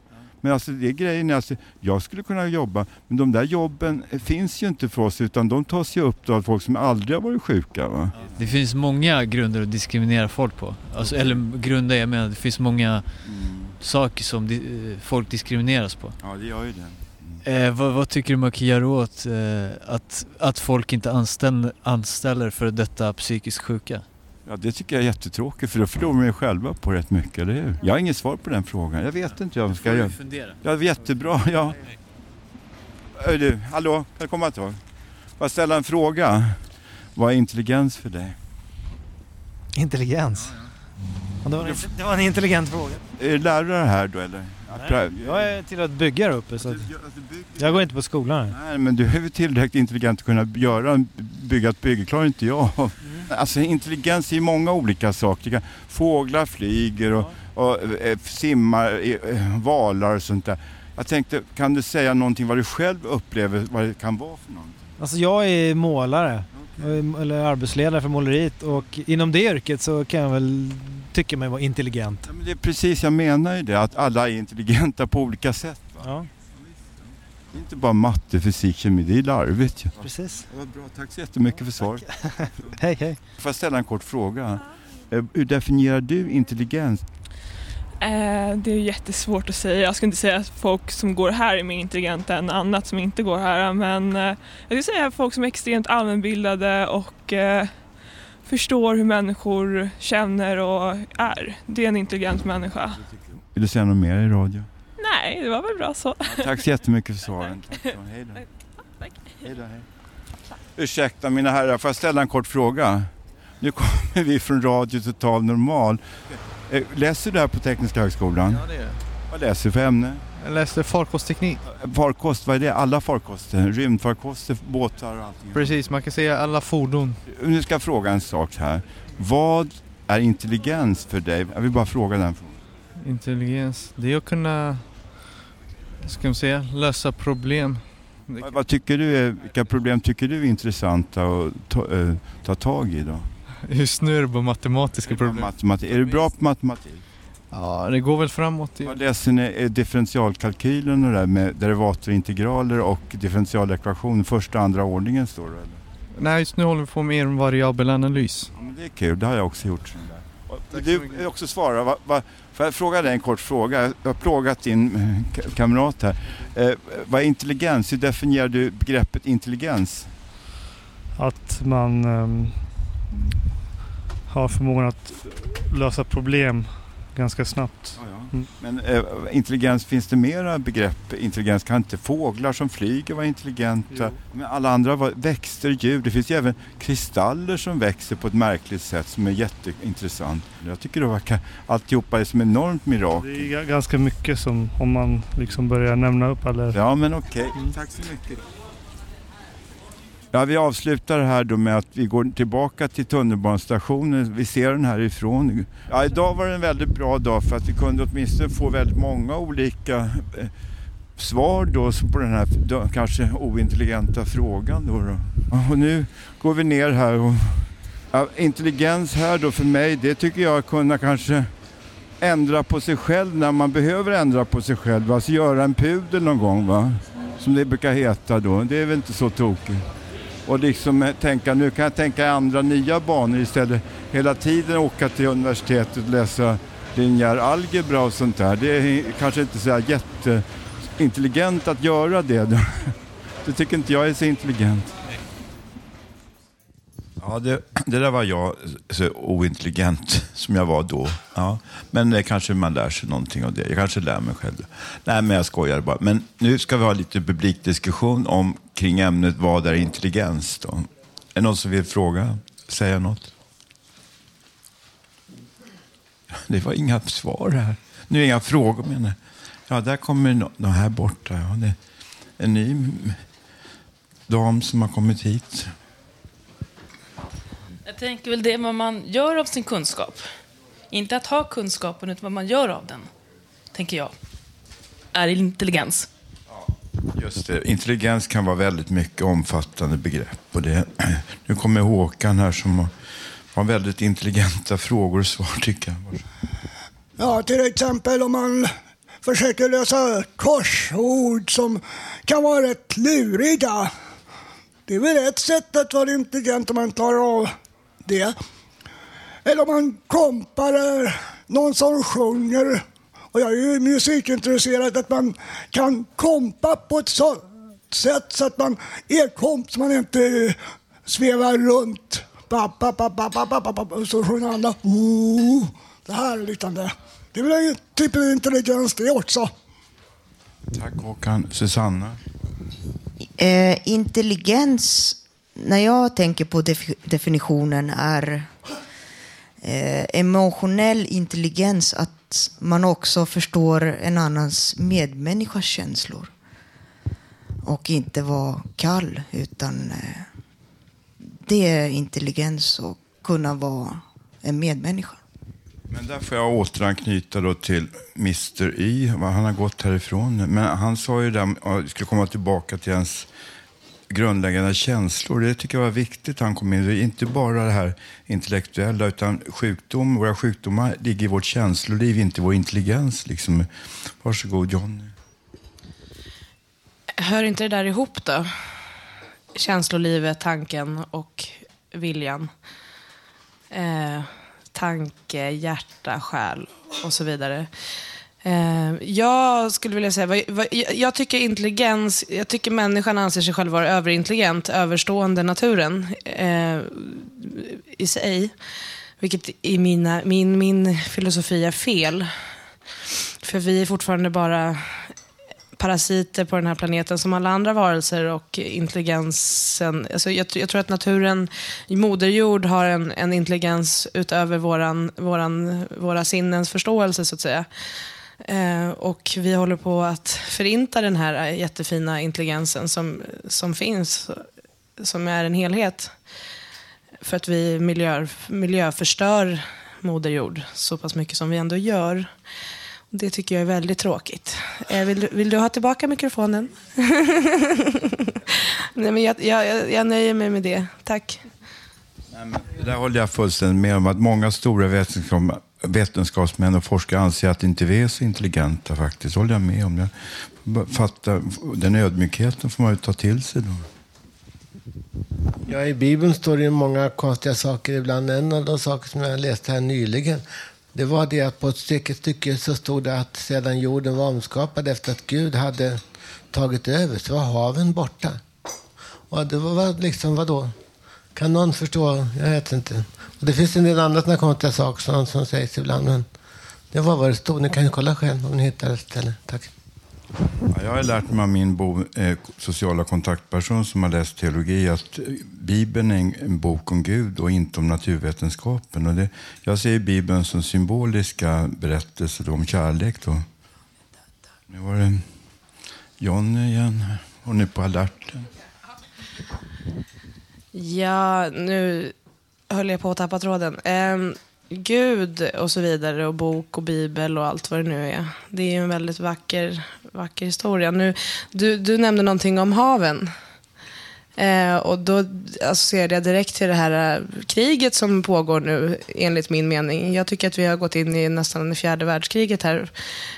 S4: Men alltså det är grejen är alltså, jag skulle kunna jobba, men de där jobben eh, finns ju inte för oss utan de tas ju upp av folk som aldrig har varit sjuka. Va?
S18: Det finns många grunder att diskriminera folk på. Alltså, eller grunder, jag menar det finns många saker som di- eh, folk diskrimineras på.
S4: Ja, det gör ju det.
S18: Eh, vad, vad tycker du man kan göra åt eh, att, att folk inte anställer, anställer för detta psykiskt sjuka?
S4: Ja, det tycker jag är jättetråkigt för då förlorar man ju själva på rätt mycket, eller hur? Jag har inget svar på den frågan. Jag vet inte vad jag ska göra.
S18: fundera?
S4: Ja, jättebra. Ja. Hör Du, hallå, kan du komma ett tag? Får ställa en fråga? Vad är intelligens för dig?
S19: Intelligens? Ja, det, var en, det var en intelligent fråga.
S4: Är du lärare här då eller?
S19: Nej, jag är till att bygga här uppe så att jag går inte på skolan här.
S4: Nej, men du är väl tillräckligt intelligent att kunna göra, bygga ett bygge, klarar inte jag av. Alltså intelligens är ju många olika saker. Kan- Fåglar flyger och, och eh, simmar, eh, valar och sånt där. Jag tänkte, kan du säga någonting vad du själv upplever, vad det kan vara för någonting?
S19: Alltså jag är målare, eh, eller arbetsledare för måleriet och inom det yrket så kan jag väl tycka mig vara intelligent.
S4: Ja, men det är precis, jag menar ju det, att alla är intelligenta på olika sätt. Va?
S19: Ja.
S4: Det är inte bara matte, fysik, kemi, det är larvigt ju.
S19: Precis.
S4: Ja, bra, tack så jättemycket för svaret.
S19: hej, hej.
S4: Får jag ställa en kort fråga? Eh, Hur definierar du intelligens?
S20: Eh, det är jättesvårt att säga. Jag skulle inte säga att folk som går här är mer intelligenta än annat som inte går här. Men eh, jag skulle säga folk som är extremt allmänbildade och eh, förstår hur människor känner och är. Det är en intelligent människa.
S4: Vill du säga något mer i radio?
S20: Nej, det var väl bra så.
S4: Tack så jättemycket för svaren. Tack så, hej då. Hej då, hej. Ursäkta mina herrar, får jag ställa en kort fråga? Nu kommer vi från Radio Total Normal. Eh, Läser du här på Tekniska högskolan?
S21: Ja, det gör jag.
S4: Vad läser du för ämne?
S21: Jag läste farkostteknik.
S4: Farkost, vad är det? Alla farkoster? Rymdfarkoster, båtar och allting?
S21: Precis, man kan säga alla fordon.
S4: Nu ska jag fråga en sak här. Vad är intelligens för dig? Jag vill bara fråga den frågan.
S21: Intelligens, det är att kunna, ska man säga, lösa problem.
S4: Vad, vad tycker du är, vilka problem tycker du är intressanta att ta, eh, ta tag i då?
S21: Just nu är det bara matematiska problem.
S4: Matematik. Är du bra på matematik?
S21: Ja, det går väl framåt.
S4: Vad läser ni? Är differentialkalkylen och det där med derivater, integraler och differentialekvationer första och andra ordningen står det? Eller?
S21: Nej, just nu håller vi på med en variabel analys.
S4: Ja, men det är kul, det har jag också gjort. Du också svara. Va, va, får jag fråga dig en kort fråga? Jag har plågat din eh, kamrat här. Eh, vad är intelligens? Hur definierar du begreppet intelligens?
S19: Att man... eh,
S22: har förmågan att lösa problem ganska snabbt. Mm.
S4: Men eh, intelligens, finns det mera begrepp? Intelligens, kan inte fåglar som flyger vara intelligenta? Men alla andra, var, växter, djur, det finns ju även kristaller som växer på ett märkligt sätt som är jätteintressant. Jag tycker det verkar, alltihopa är som enormt mirakel.
S22: Det är ga- ganska mycket som om man liksom börjar nämna upp alla...
S4: Ja, men okej. Tack så mycket. Ja, vi avslutar här då med att vi går tillbaka till tunnelbanestationen. Vi ser den härifrån. Ja, idag var det en väldigt bra dag för att vi kunde åtminstone få väldigt många olika eh, svar då på den här kanske ointelligenta frågan. Då, då. Och nu går vi ner här och ja, intelligens här då för mig, det tycker jag kunna kanske ändra på sig själv när man behöver ändra på sig själv. Alltså göra en pudel någon gång va? Som det brukar heta då. Det är väl inte så tokigt. Och liksom eh, tänka, nu kan jag tänka i andra nya banor istället. Hela tiden åka till universitetet och läsa linjär algebra och sånt där. Det är kanske inte så jätteintelligent att göra det. Det tycker inte jag är så intelligent. Ja, det, det där var jag, så ointelligent som jag var då. Ja. Men det kanske man lär sig någonting av det. Jag kanske lär mig själv. Nej, men jag skojar bara. Men nu ska vi ha lite publikdiskussion om, kring ämnet vad är intelligens? Då? Är det någon som vill fråga? Säga något? Det var inga svar här. Nu är inga frågor menar jag. Ja, där kommer nå- de här borta. Ja, det är en ny dam som har kommit hit.
S23: Jag tänker väl det vad man gör av sin kunskap. Inte att ha kunskapen, utan vad man gör av den. Tänker jag. Är intelligens.
S4: Just det, intelligens kan vara väldigt mycket omfattande begrepp. Och det, nu kommer Håkan här som har, väldigt intelligenta frågor och svar tycker jag.
S3: Ja, till exempel om man försöker lösa korsord som kan vara rätt luriga. Det är väl ett sätt att vara intelligent om man klarar av det. Eller om man kompar eh, någon som sjunger. Och jag är ju musikintresserad att man kan kompa på ett sånt sätt så att man är komp så man inte svävar runt. Och så sjunger. Oh, det här är liknande. Det är väl en typ av intelligens det också.
S4: Tack Håkan. Susanna?
S24: Eh, intelligens, när jag tänker på def- definitionen, är eh, Eh, emotionell intelligens att man också förstår en annans medmänniskas känslor. Och inte vara kall, utan eh, det är intelligens att kunna vara en medmänniska.
S4: Men där får jag återanknyta då till Mr Y. Han har gått härifrån. Men han sa ju där, jag skulle komma tillbaka till hans grundläggande känslor. Det tycker jag var viktigt. Han kom in. Det är inte bara det här intellektuella, utan sjukdom, våra sjukdomar ligger i vårt känsloliv, inte i vår intelligens. Liksom. Varsågod Johnny.
S23: Hör inte det där ihop då? Känslolivet, tanken och viljan. Eh, tanke, hjärta, själ och så vidare. Eh, jag skulle vilja säga, jag, tycker intelligens, jag tycker människan anser sig själv vara överintelligent, överstående naturen eh, i sig. Vilket i mina, min, min filosofi är fel. För vi är fortfarande bara parasiter på den här planeten som alla andra varelser och intelligensen. Alltså jag, jag tror att naturen, moderjord har en, en intelligens utöver våran, våran, våra sinnens förståelse så att säga. Eh, och vi håller på att förinta den här jättefina intelligensen som, som finns, som är en helhet. För att vi miljö, miljöförstör Moder Jord så pass mycket som vi ändå gör. Det tycker jag är väldigt tråkigt. Eh, vill, du- vill du ha tillbaka mikrofonen? Nej, men jag, jag, jag- nöjer mig med det. Tack.
S4: Där håller jag fullständigt med om att många stora vetenskap, vetenskapsmän och forskare anser att inte vi är så intelligenta faktiskt. håller jag med om. Jag fattar, den ödmjukheten får man ju ta till sig då.
S25: Ja, i Bibeln står det många konstiga saker ibland. En av de saker som jag läste här nyligen, det var det att på ett stycke, stycke så stod det att sedan jorden var omskapad efter att Gud hade tagit över så var haven borta. Och det var var liksom, vadå? Kan någon förstå? Jag vet inte. Det finns en del andra konstiga saker som, som sägs ibland. Men det var vad det stod. Ni kan ju kolla själv om ni hittar ett ställe. Tack.
S4: Ja, jag har lärt mig av min bo, eh, sociala kontaktperson som har läst teologi att eh, Bibeln är en, en bok om Gud och inte om naturvetenskapen. Och det, jag ser Bibeln som symboliska berättelser om kärlek. Då. Nu var det Jonny igen. Hon är på alerten.
S23: Ja, nu höll jag på att tappa tråden. Ehm, Gud och så vidare och bok och bibel och allt vad det nu är. Det är ju en väldigt vacker, vacker historia. Nu, du, du nämnde någonting om haven. Eh, och då associerade jag direkt till det här eh, kriget som pågår nu, enligt min mening. Jag tycker att vi har gått in i nästan det fjärde världskriget här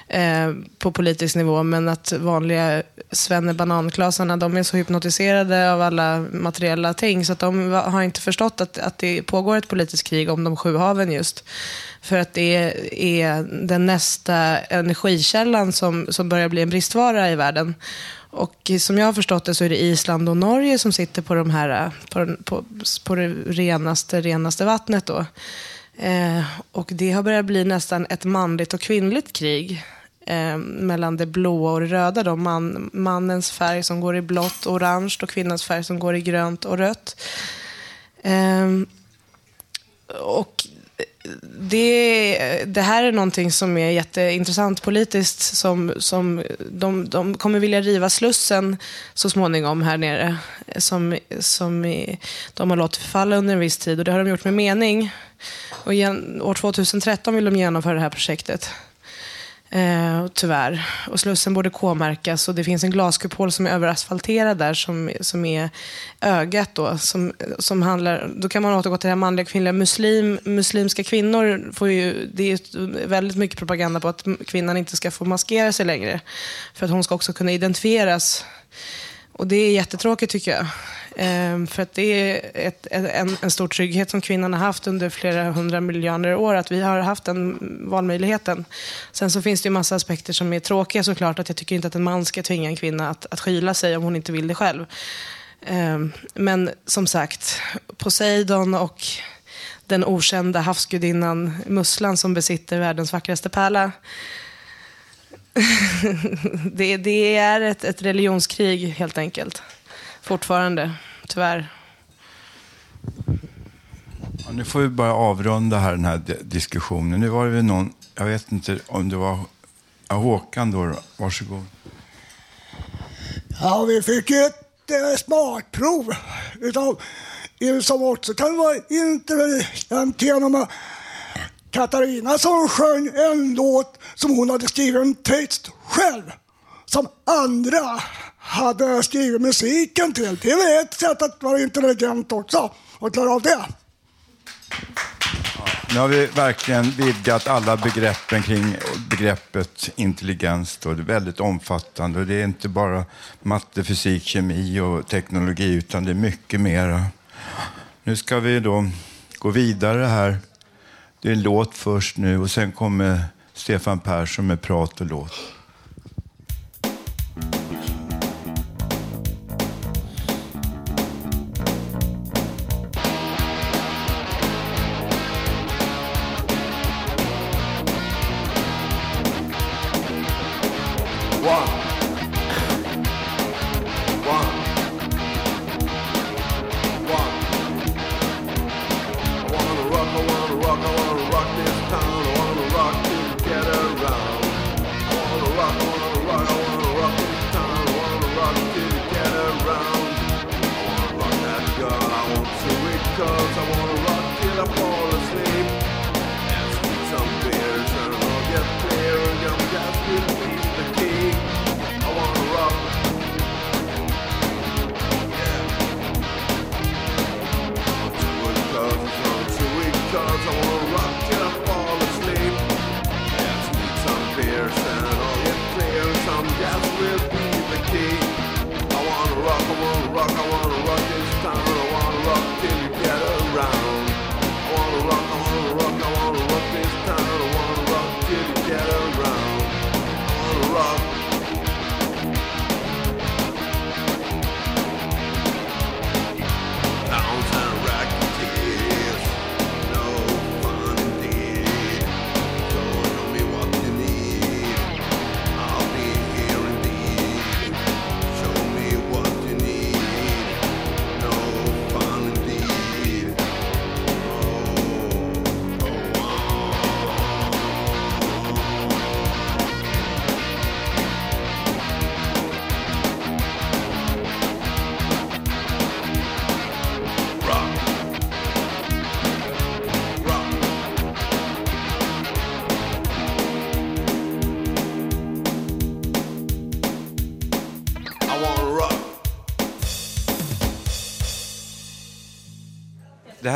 S23: eh, på politisk nivå, men att vanliga svennebananklasarna, de är så hypnotiserade av alla materiella ting, så att de har inte förstått att, att det pågår ett politiskt krig om de sju haven just. För att det är den nästa energikällan som, som börjar bli en bristvara i världen. Och som jag har förstått det så är det Island och Norge som sitter på, de här, eh, på, på, på det renaste, renaste vattnet. Då. Eh, och det har börjat bli nästan ett manligt och kvinnligt krig. Eh, mellan det blåa och det röda. Då. Man, mannens färg som går i blått och orange och kvinnans färg som går i grönt och rött. Eh, och det, det här är någonting som är jätteintressant politiskt. Som, som de, de kommer vilja riva Slussen så småningom här nere. Som, som de har låtit förfalla under en viss tid och det har de gjort med mening. Och igen, år 2013 vill de genomföra det här projektet. Eh, tyvärr. Och Slussen borde K-märkas och det finns en glaskupol som är överasfalterad där som, som är ögat då. Som, som handlar, då kan man återgå till det här manliga och kvinnliga. Muslim, muslimska kvinnor får ju, det är ju väldigt mycket propaganda på att kvinnan inte ska få maskera sig längre. För att hon ska också kunna identifieras. Och det är jättetråkigt tycker jag. Ehm, för att det är ett, en, en stor trygghet som kvinnan har haft under flera hundra miljoner år, att vi har haft den valmöjligheten. Sen så finns det ju massa aspekter som är tråkiga såklart, att jag tycker inte att en man ska tvinga en kvinna att, att skyla sig om hon inte vill det själv. Ehm, men som sagt, Poseidon och den okända havsgudinnan Musslan som besitter världens vackraste pärla. det, det är ett, ett religionskrig helt enkelt. Fortfarande, tyvärr.
S4: Ja, nu får vi bara avrunda här den här di- diskussionen. Nu var det väl någon, jag vet inte om det var ja, Håkan då. Varsågod.
S3: Ja, vi fick ju ett eh, smakprov utav er som också kan vara intelligent genom att Katarina som sjöng en låt som hon hade skrivit en text själv. Som andra hade skrivit musiken till. Det är väl ett sätt att vara intelligent också och klara av det.
S4: Nu har vi verkligen vidgat alla begreppen kring begreppet intelligens. Då. Det är väldigt omfattande och det är inte bara matte, fysik, kemi och teknologi utan det är mycket mera. Nu ska vi då gå vidare här. Det är en låt först nu och sen kommer Stefan Persson med prat och låt.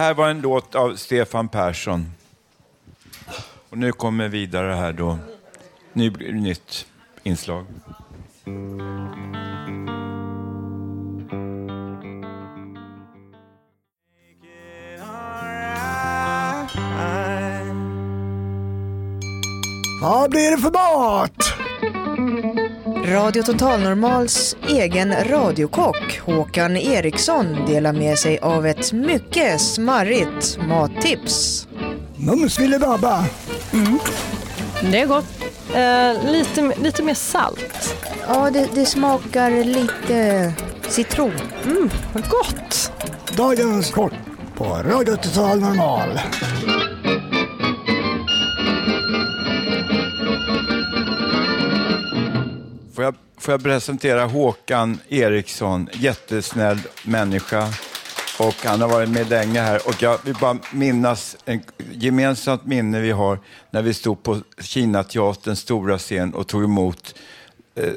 S4: Här var en låt av Stefan Persson. Och nu kommer vidare här då. Nu blir det nytt inslag.
S3: Vad blir det för mat?
S24: Radio Total Normals egen radiokock Håkan Eriksson delar med sig av ett mycket smarrigt mattips.
S3: Mums filibabba.
S26: Mm. Det är gott. Eh, lite, lite mer salt.
S24: Ja, det, det smakar lite citron.
S26: Mm, vad gott.
S3: Dagens kort på Radio Total Normal.
S4: Får jag, presentera Håkan Eriksson, jättesnäll människa. Och han har varit med länge här. Och jag vill bara minnas, ett gemensamt minne vi har när vi stod på Kinateaterns stora scen och tog emot eh,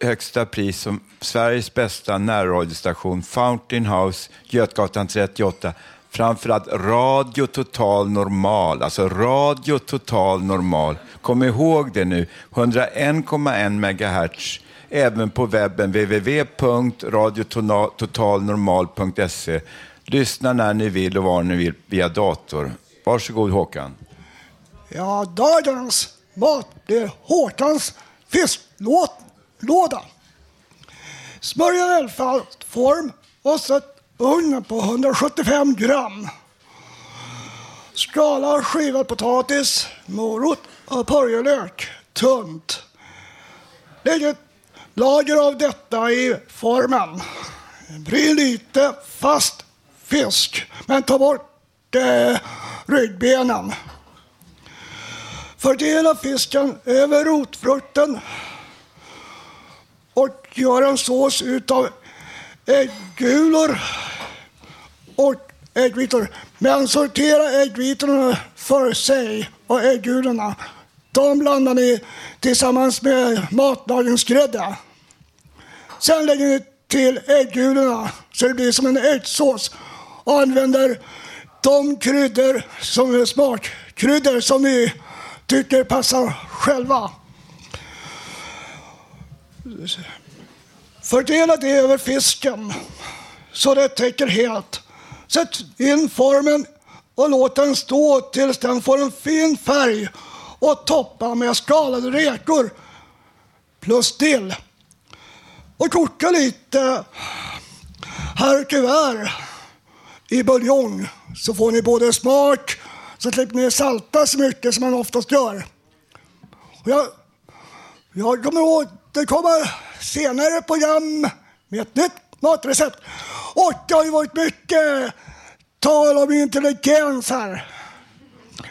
S4: högsta pris som Sveriges bästa närradiostation, Fountain House, Götgatan 38. Framförallt Radio Total Normal, alltså Radio Total Normal. Kom ihåg det nu, 101,1 megahertz Även på webben www.radiototalnormal.se. Lyssna när ni vill och var ni vill via dator. Varsågod Håkan.
S3: Ja, dagens mat blir Håkans fisklåda. Smörja i eldfast form och sätt ugnen på 175 gram. Skala skivad potatis, morot och purjolök tunt. Lägg ett lager av detta i formen. Bry lite fast fisk, men ta bort eh, ryggbenen. Fördela fisken över rotfrukten och gör en sås utav äggulor och äggvitor. Men sortera äggvitorna för sig och äggulorna. De blandar ni tillsammans med matlagningsgrädde. Sen lägger ni till äggulorna så det blir som en äggsås och använder de kryddor som är smakkryddor som ni tycker passar själva. Fördela det över fisken så det täcker helt. Sätt in formen och låt den stå tills den får en fin färg och toppa med skalade räkor plus dill. Och koka lite harkuvert i buljong så får ni både smak så slipper ni salta så mycket som man oftast gör. Och jag, jag kommer återkomma senare på program med ett nytt matrecept. Och det har ju varit mycket tal om intelligens här.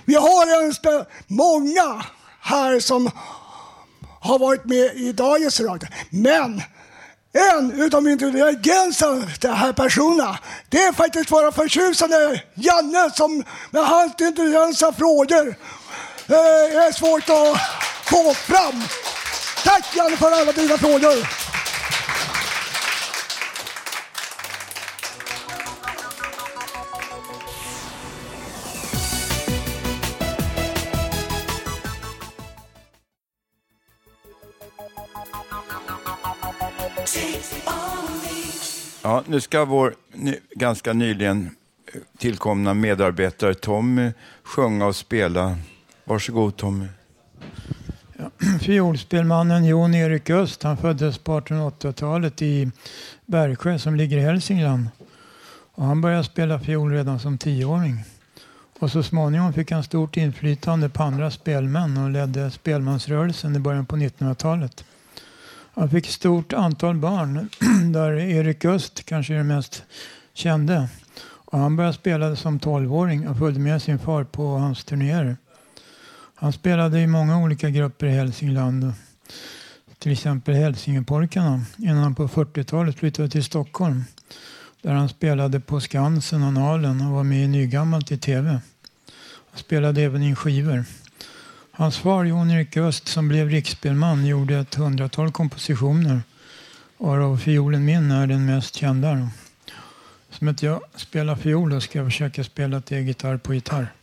S3: Vi har ganska många här som har varit med i dagens radio. Men en utav intelligensen, de här personerna, det är faktiskt våra förtjusande Janne som med hans intelligenta frågor eh, är svårt att få fram. Tack Janne för alla dina frågor.
S4: Ja, nu ska vår ny, ganska nyligen eh, tillkomna medarbetare Tommy sjunga och spela. Varsågod Tommy.
S27: Fiolspelmannen Jon Erik Öst han föddes på 1880-talet i Bergsjö som ligger i Hälsingland. Och han började spela fiol redan som tioåring. Och så småningom fick han stort inflytande på andra spelmän och ledde spelmansrörelsen i början på 1900-talet. Han fick ett stort antal barn där Erik Öst kanske är den mest kände. Och han började spela som tolvåring och följde med sin far på hans turnéer. Han spelade i många olika grupper i Hälsingland. Till exempel Hälsingepojkarna innan han på 40-talet flyttade till Stockholm. Där han spelade på Skansen och Nalen och var med i Nygammalt i tv. Han spelade även in skivor. Hans far Jon-Erik Öst som blev riksspelman gjorde ett hundratal kompositioner varav Fiolen min är den mest kända. Som att jag spelar fiol och ska jag försöka spela till gitarr på gitarr.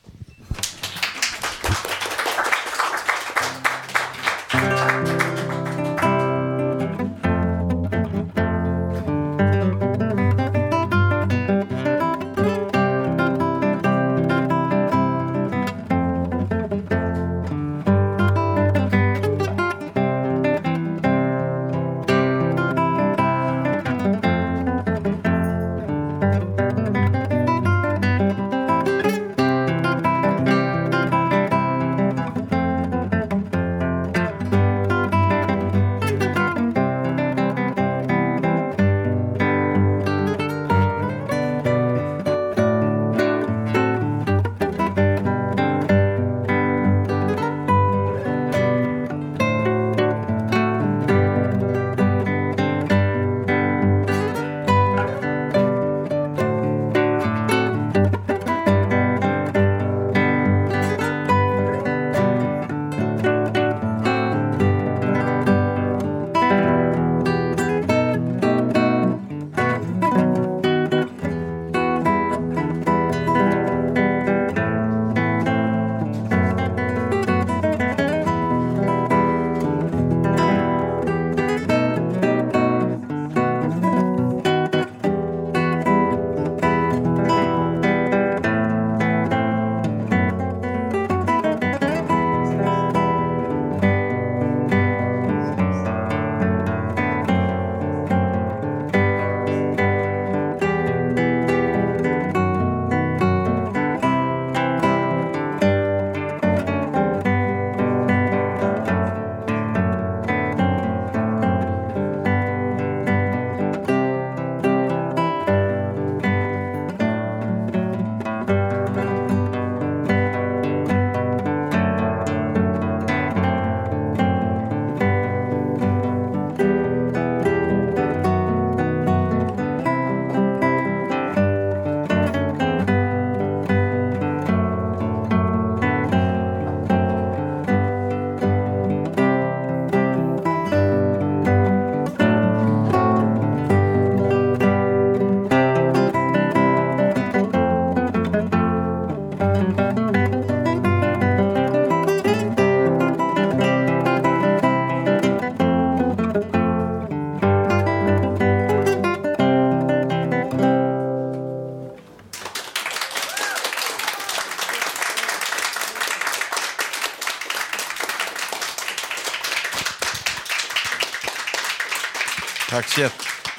S4: Tack så,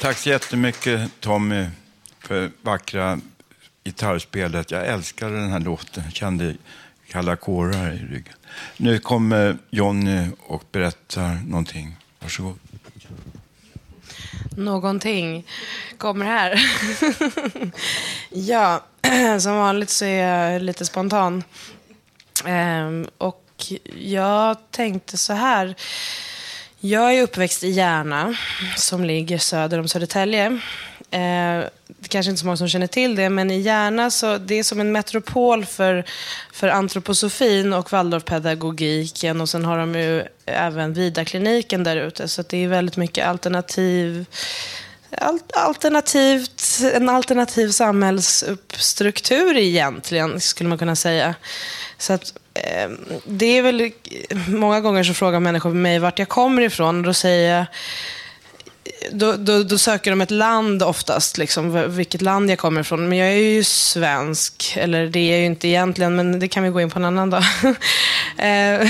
S4: tack så jättemycket Tommy för vackra gitarrspelet. Jag älskade den här låten. Jag kände kalla kårar i ryggen. Nu kommer Jonny och berättar någonting. Varsågod.
S23: Någonting kommer här. ja, som vanligt så är jag lite spontan. Ehm, och jag tänkte så här. Jag är uppväxt i Järna, som ligger söder om Södertälje. Eh, det kanske inte så många som känner till det, men i Järna så det är som en metropol för, för antroposofin och Waldorfpedagogiken. Och sen har de ju även Vidarkliniken där ute. Så att det är väldigt mycket alternativ, alternativt, en alternativ samhällsstruktur egentligen, skulle man kunna säga. Så att, Ehm, det är väl, många gånger så frågar människor mig vart jag kommer ifrån. Och då säger jag, då, då, då söker de ett land oftast, liksom, vilket land jag kommer ifrån. Men jag är ju svensk, eller det är jag ju inte egentligen, men det kan vi gå in på en annan dag. Ehm,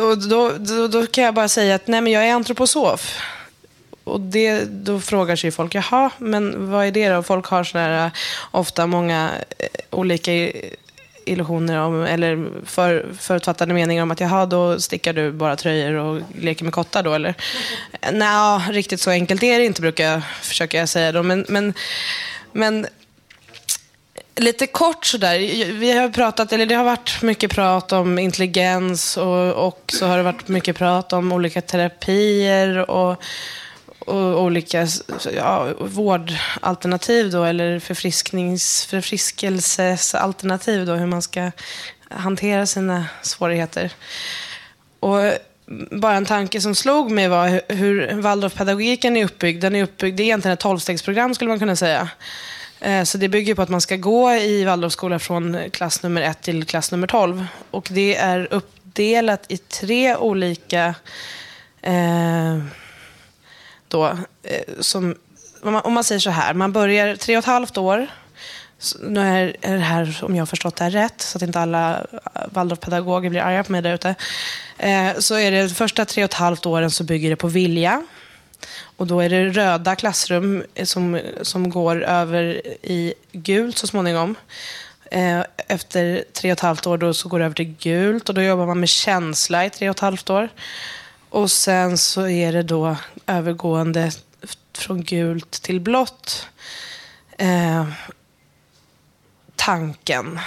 S23: och då, då, då kan jag bara säga att nej, men jag är antroposof. Och det, då frågar sig folk, jaha, men vad är det då? Folk har sådär, eh, ofta många eh, olika illusioner om, eller för, förutfattade meningar om att jaha, då stickar du bara tröjor och leker med kottar då, eller? Nej, riktigt så enkelt är det inte, brukar jag försöka säga då. Men, men, men lite kort sådär. Vi har pratat, eller det har varit mycket prat om intelligens och, och så har det varit mycket prat om olika terapier och, och olika ja, vårdalternativ då, eller förfrisknings, förfriskelsesalternativ då, hur man ska hantera sina svårigheter. Och bara en tanke som slog mig var hur, hur Waldorfpedagogiken är uppbyggd. Den är uppbyggd, det är egentligen ett tolvstegsprogram skulle man kunna säga. Eh, så det bygger på att man ska gå i Waldorfskola från klass nummer ett till klass nummer tolv. Och det är uppdelat i tre olika eh, då, eh, som, om man, om man säger så här, man börjar tre och ett halvt år. Så Nu är, är det här, om jag har förstått det här rätt, så att inte alla eh, Waldorfpedagoger blir arga på mig där ute. Eh, så är det de första tre och ett halvt åren så bygger det på vilja. Och då är det röda klassrum eh, som, som går över i gult så småningom. Eh, Efter tre och ett halvt år då så går det över till gult och då jobbar man med känsla i tre och ett halvt år. Och sen så är det då övergående från gult till blått. Eh, tanken.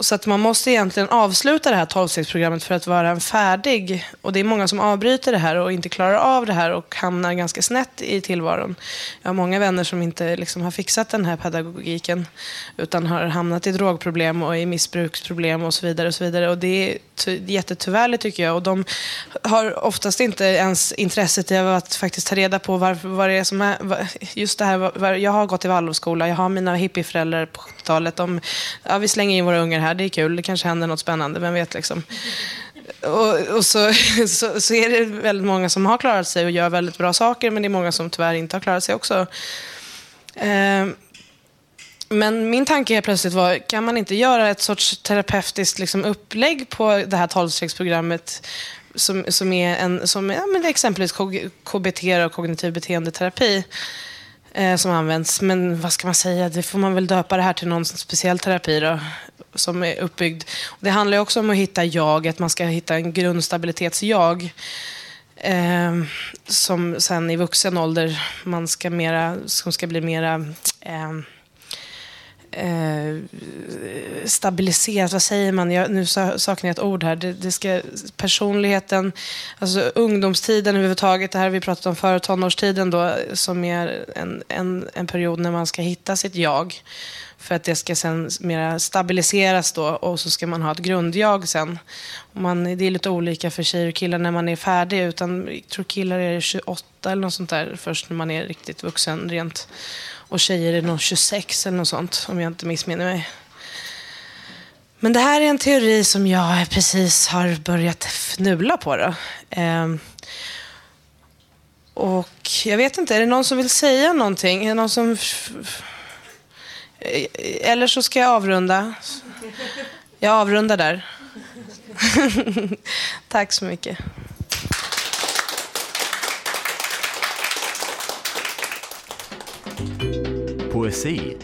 S23: Så att man måste egentligen avsluta det här tolvstegsprogrammet för att vara en färdig. Och det är många som avbryter det här och inte klarar av det här och hamnar ganska snett i tillvaron. Jag har många vänner som inte liksom har fixat den här pedagogiken utan har hamnat i drogproblem och i missbruksproblem och så vidare. Och så vidare. Och det är ty- jättetyvärligt tycker jag. Och de har oftast inte ens intresset av att faktiskt ta reda på varför, vad det är som är... Just det här, var, jag har gått i Waldorfskola, jag har mina hippieföräldrar på 70-talet. De, ja, vi slänger in våra ungar här, det är kul, det kanske händer något spännande, vem vet liksom. Och, och så, så, så är det väldigt många som har klarat sig och gör väldigt bra saker, men det är många som tyvärr inte har klarat sig också. Eh, men min tanke helt plötsligt var, kan man inte göra ett sorts terapeutiskt liksom, upplägg på det här tolvstegsprogrammet som, som är en, som, ja, men det är exempelvis KBT, och kognitiv beteendeterapi, eh, som används. Men vad ska man säga, det får man väl döpa det här till någon speciell terapi då, som är uppbyggd. Och det handlar ju också om att hitta jaget, man ska hitta en grundstabilitetsjag Eh, som sen i vuxen ålder man ska mera, som ska bli mera eh, eh, stabiliserat, vad säger man? Jag, nu saknar jag ett ord här. Det, det ska, personligheten, alltså ungdomstiden överhuvudtaget, det här har vi pratat om förut, tonårstiden då, som är en, en, en period när man ska hitta sitt jag. För att det ska sen mera stabiliseras då och så ska man ha ett grundjag sen. Och man, det är lite olika för tjejer och killar när man är färdig. Utan, jag tror killar är 28 eller något sånt där först när man är riktigt vuxen rent. Och tjejer är nog 26 eller något sånt om jag inte missminner mig. Men det här är en teori som jag precis har börjat fnula på. Då. Eh, och jag vet inte, är det någon som vill säga någonting? Är det någon som... Eller så ska jag avrunda. Jag avrundar där. Tack så mycket.
S14: Poesi.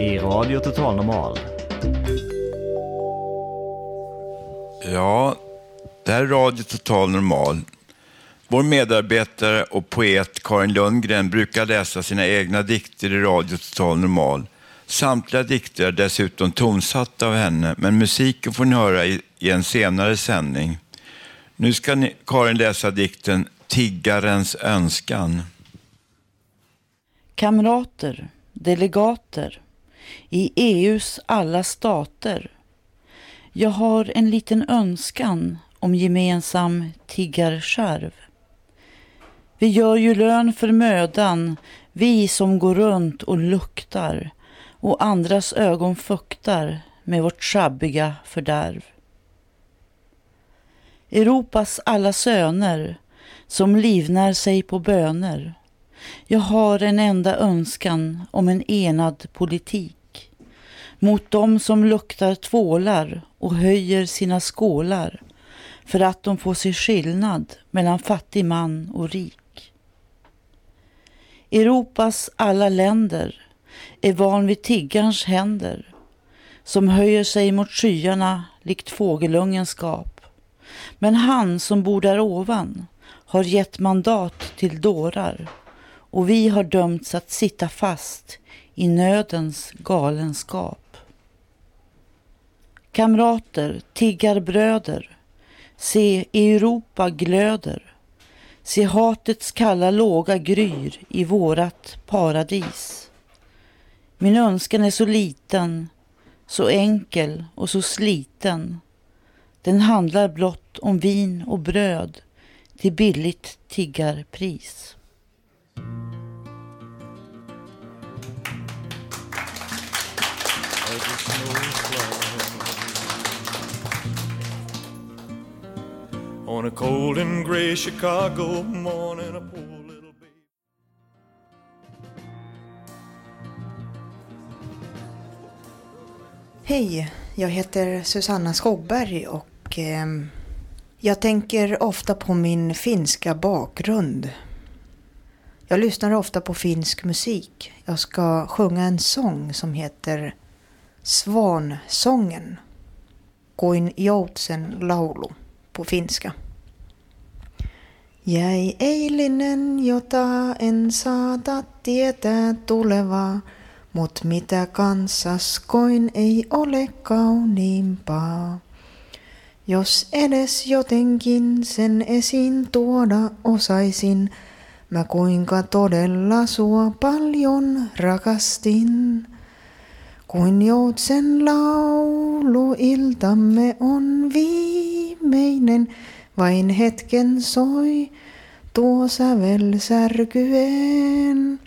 S14: I Radio Total Normal.
S4: Ja, det här är Radio Total Normal. Vår medarbetare och poet Karin Lundgren brukar läsa sina egna dikter i Radio Total Normal. Samtliga dikter är dessutom tonsatta av henne, men musiken får ni höra i, i en senare sändning. Nu ska ni, Karin läsa dikten Tiggarens önskan.
S28: Kamrater, delegater i EUs alla stater. Jag har en liten önskan om gemensam tiggarskärv. Vi gör ju lön för mödan, vi som går runt och luktar och andras ögon fuktar med vårt sjabbiga fördärv. Europas alla söner som livnär sig på böner. Jag har en enda önskan om en enad politik mot dem som luktar tvålar och höjer sina skålar för att de får se skillnad mellan fattig man och rik. Europas alla länder är van vid tiggarns händer som höjer sig mot skyarna likt fågelungens gap. Men han som bor där ovan har gett mandat till dårar och vi har dömts att sitta fast i nödens galenskap. Kamrater, tiggarbröder, se Europa glöder. Se hatets kalla låga gryr i vårat paradis. Min önskan är så liten, så enkel och så sliten. Den handlar blott om vin och bröd till billigt tiggarpris.
S12: On a cold and gray Chicago morning, a poor little baby.
S24: Hej, jag heter Susanna Skogberg och eh, jag tänker ofta på min finska bakgrund. Jag lyssnar ofta på finsk musik. Jag ska sjunga en sång som heter Svansången. Kuin joutsen laulu på finska. Jäi eilinen, jota en saata tietää tulevaa, mut mitä kansas koin ei ole kauniimpaa. Jos edes jotenkin sen esiin tuoda osaisin, mä kuinka todella sua paljon rakastin. Kuin joutsen laulu iltamme on viimeinen, vain hetken soi tuo sävel särkyen.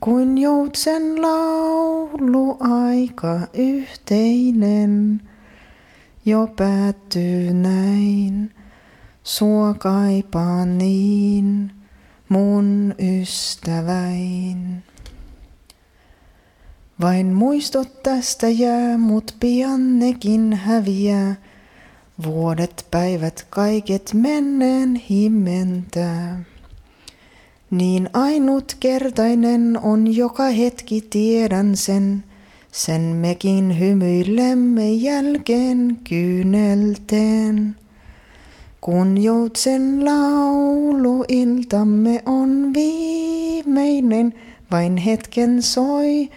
S24: Kuin joutsen laulu aika yhteinen jo päättyy näin. Sua kaipaan niin, mun ystäväin. Vain muistot tästä jää, mut pian nekin häviää. Vuodet, päivät, kaiket menneen himmentää. Niin ainutkertainen on joka hetki, tiedän sen. Sen mekin hymyilemme jälkeen kyynelteen. Kun joutsen laulu iltamme on viimeinen, vain hetken soi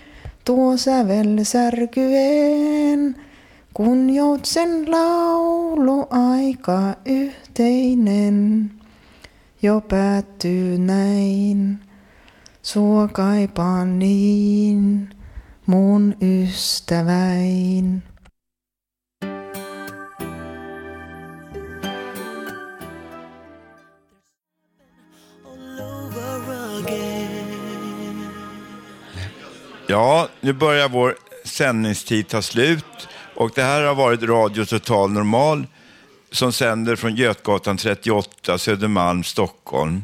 S24: tuo sävel särkyen. Kun joutsen laulu aika yhteinen jo päättyy näin. Sua kaipaan niin, mun ystäväin.
S4: Ja, nu börjar vår sändningstid ta slut och det här har varit Radio Total Normal som sänder från Götgatan 38, Södermalm, Stockholm.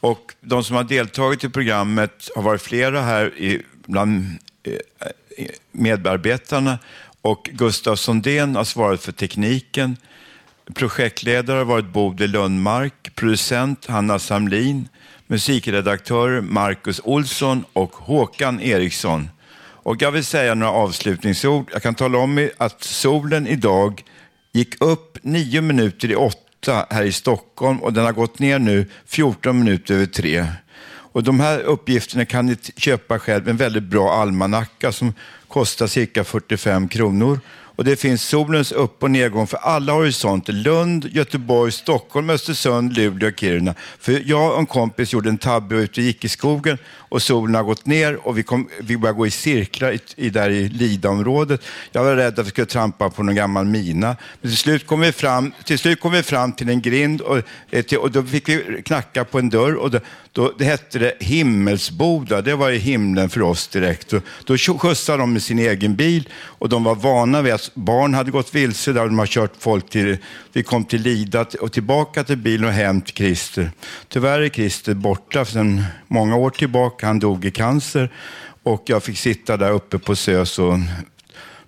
S4: Och de som har deltagit i programmet har varit flera här i, bland eh, medarbetarna och Gustav Sondén har svarat för tekniken. Projektledare har varit Bodil Lundmark, producent Hanna Samlin, musikredaktör Marcus Olsson och Håkan Eriksson. Och jag vill säga några avslutningsord. Jag kan tala om att solen idag gick upp nio minuter i åtta här i Stockholm och den har gått ner nu 14 minuter över tre. Och de här uppgifterna kan ni köpa själv, en väldigt bra almanacka som kostar cirka 45 kronor. Och det finns solens upp och nedgång för alla horisonter. Lund, Göteborg, Stockholm, Östersund, Luleå och Kiruna. För jag och en kompis gjorde en tabbe och gick i skogen och solen har gått ner och vi, kom, vi började gå i cirklar i, i, där i Lidaområdet. Jag var rädd att vi skulle trampa på någon gammal mina. Men till slut kom vi fram till, slut kom vi fram till en grind och, eh, till, och då fick vi knacka på en dörr och då, då, det hette det Himmelsboda. Det var i himlen för oss direkt. Och, då skjutsade de med sin egen bil och de var vana vid att barn hade gått vilse där de har kört folk till, vi kom till Lida och tillbaka till bilen och hem till Christer. Tyvärr är Christer borta sedan många år tillbaka. Han dog i cancer och jag fick sitta där uppe på SÖS och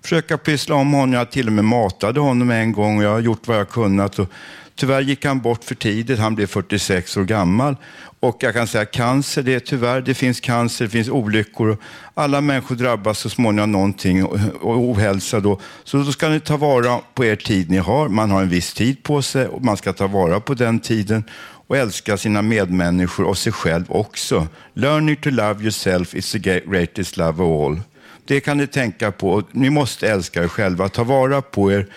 S4: försöka pyssla om honom. Jag till och med matade honom en gång och jag har gjort vad jag kunnat. Och tyvärr gick han bort för tidigt. Han blev 46 år gammal. Och jag kan säga cancer, det är tyvärr, det finns cancer, det finns olyckor. Alla människor drabbas så småningom av någonting och, och ohälsa då. Så då ska ni ta vara på er tid ni har. Man har en viss tid på sig och man ska ta vara på den tiden och älska sina medmänniskor och sig själv också. Learning to love yourself is the greatest love of all. Det kan ni tänka på. Ni måste älska er själva, ta vara på er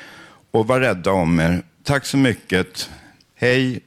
S4: och var rädda om er. Tack så mycket. Hej!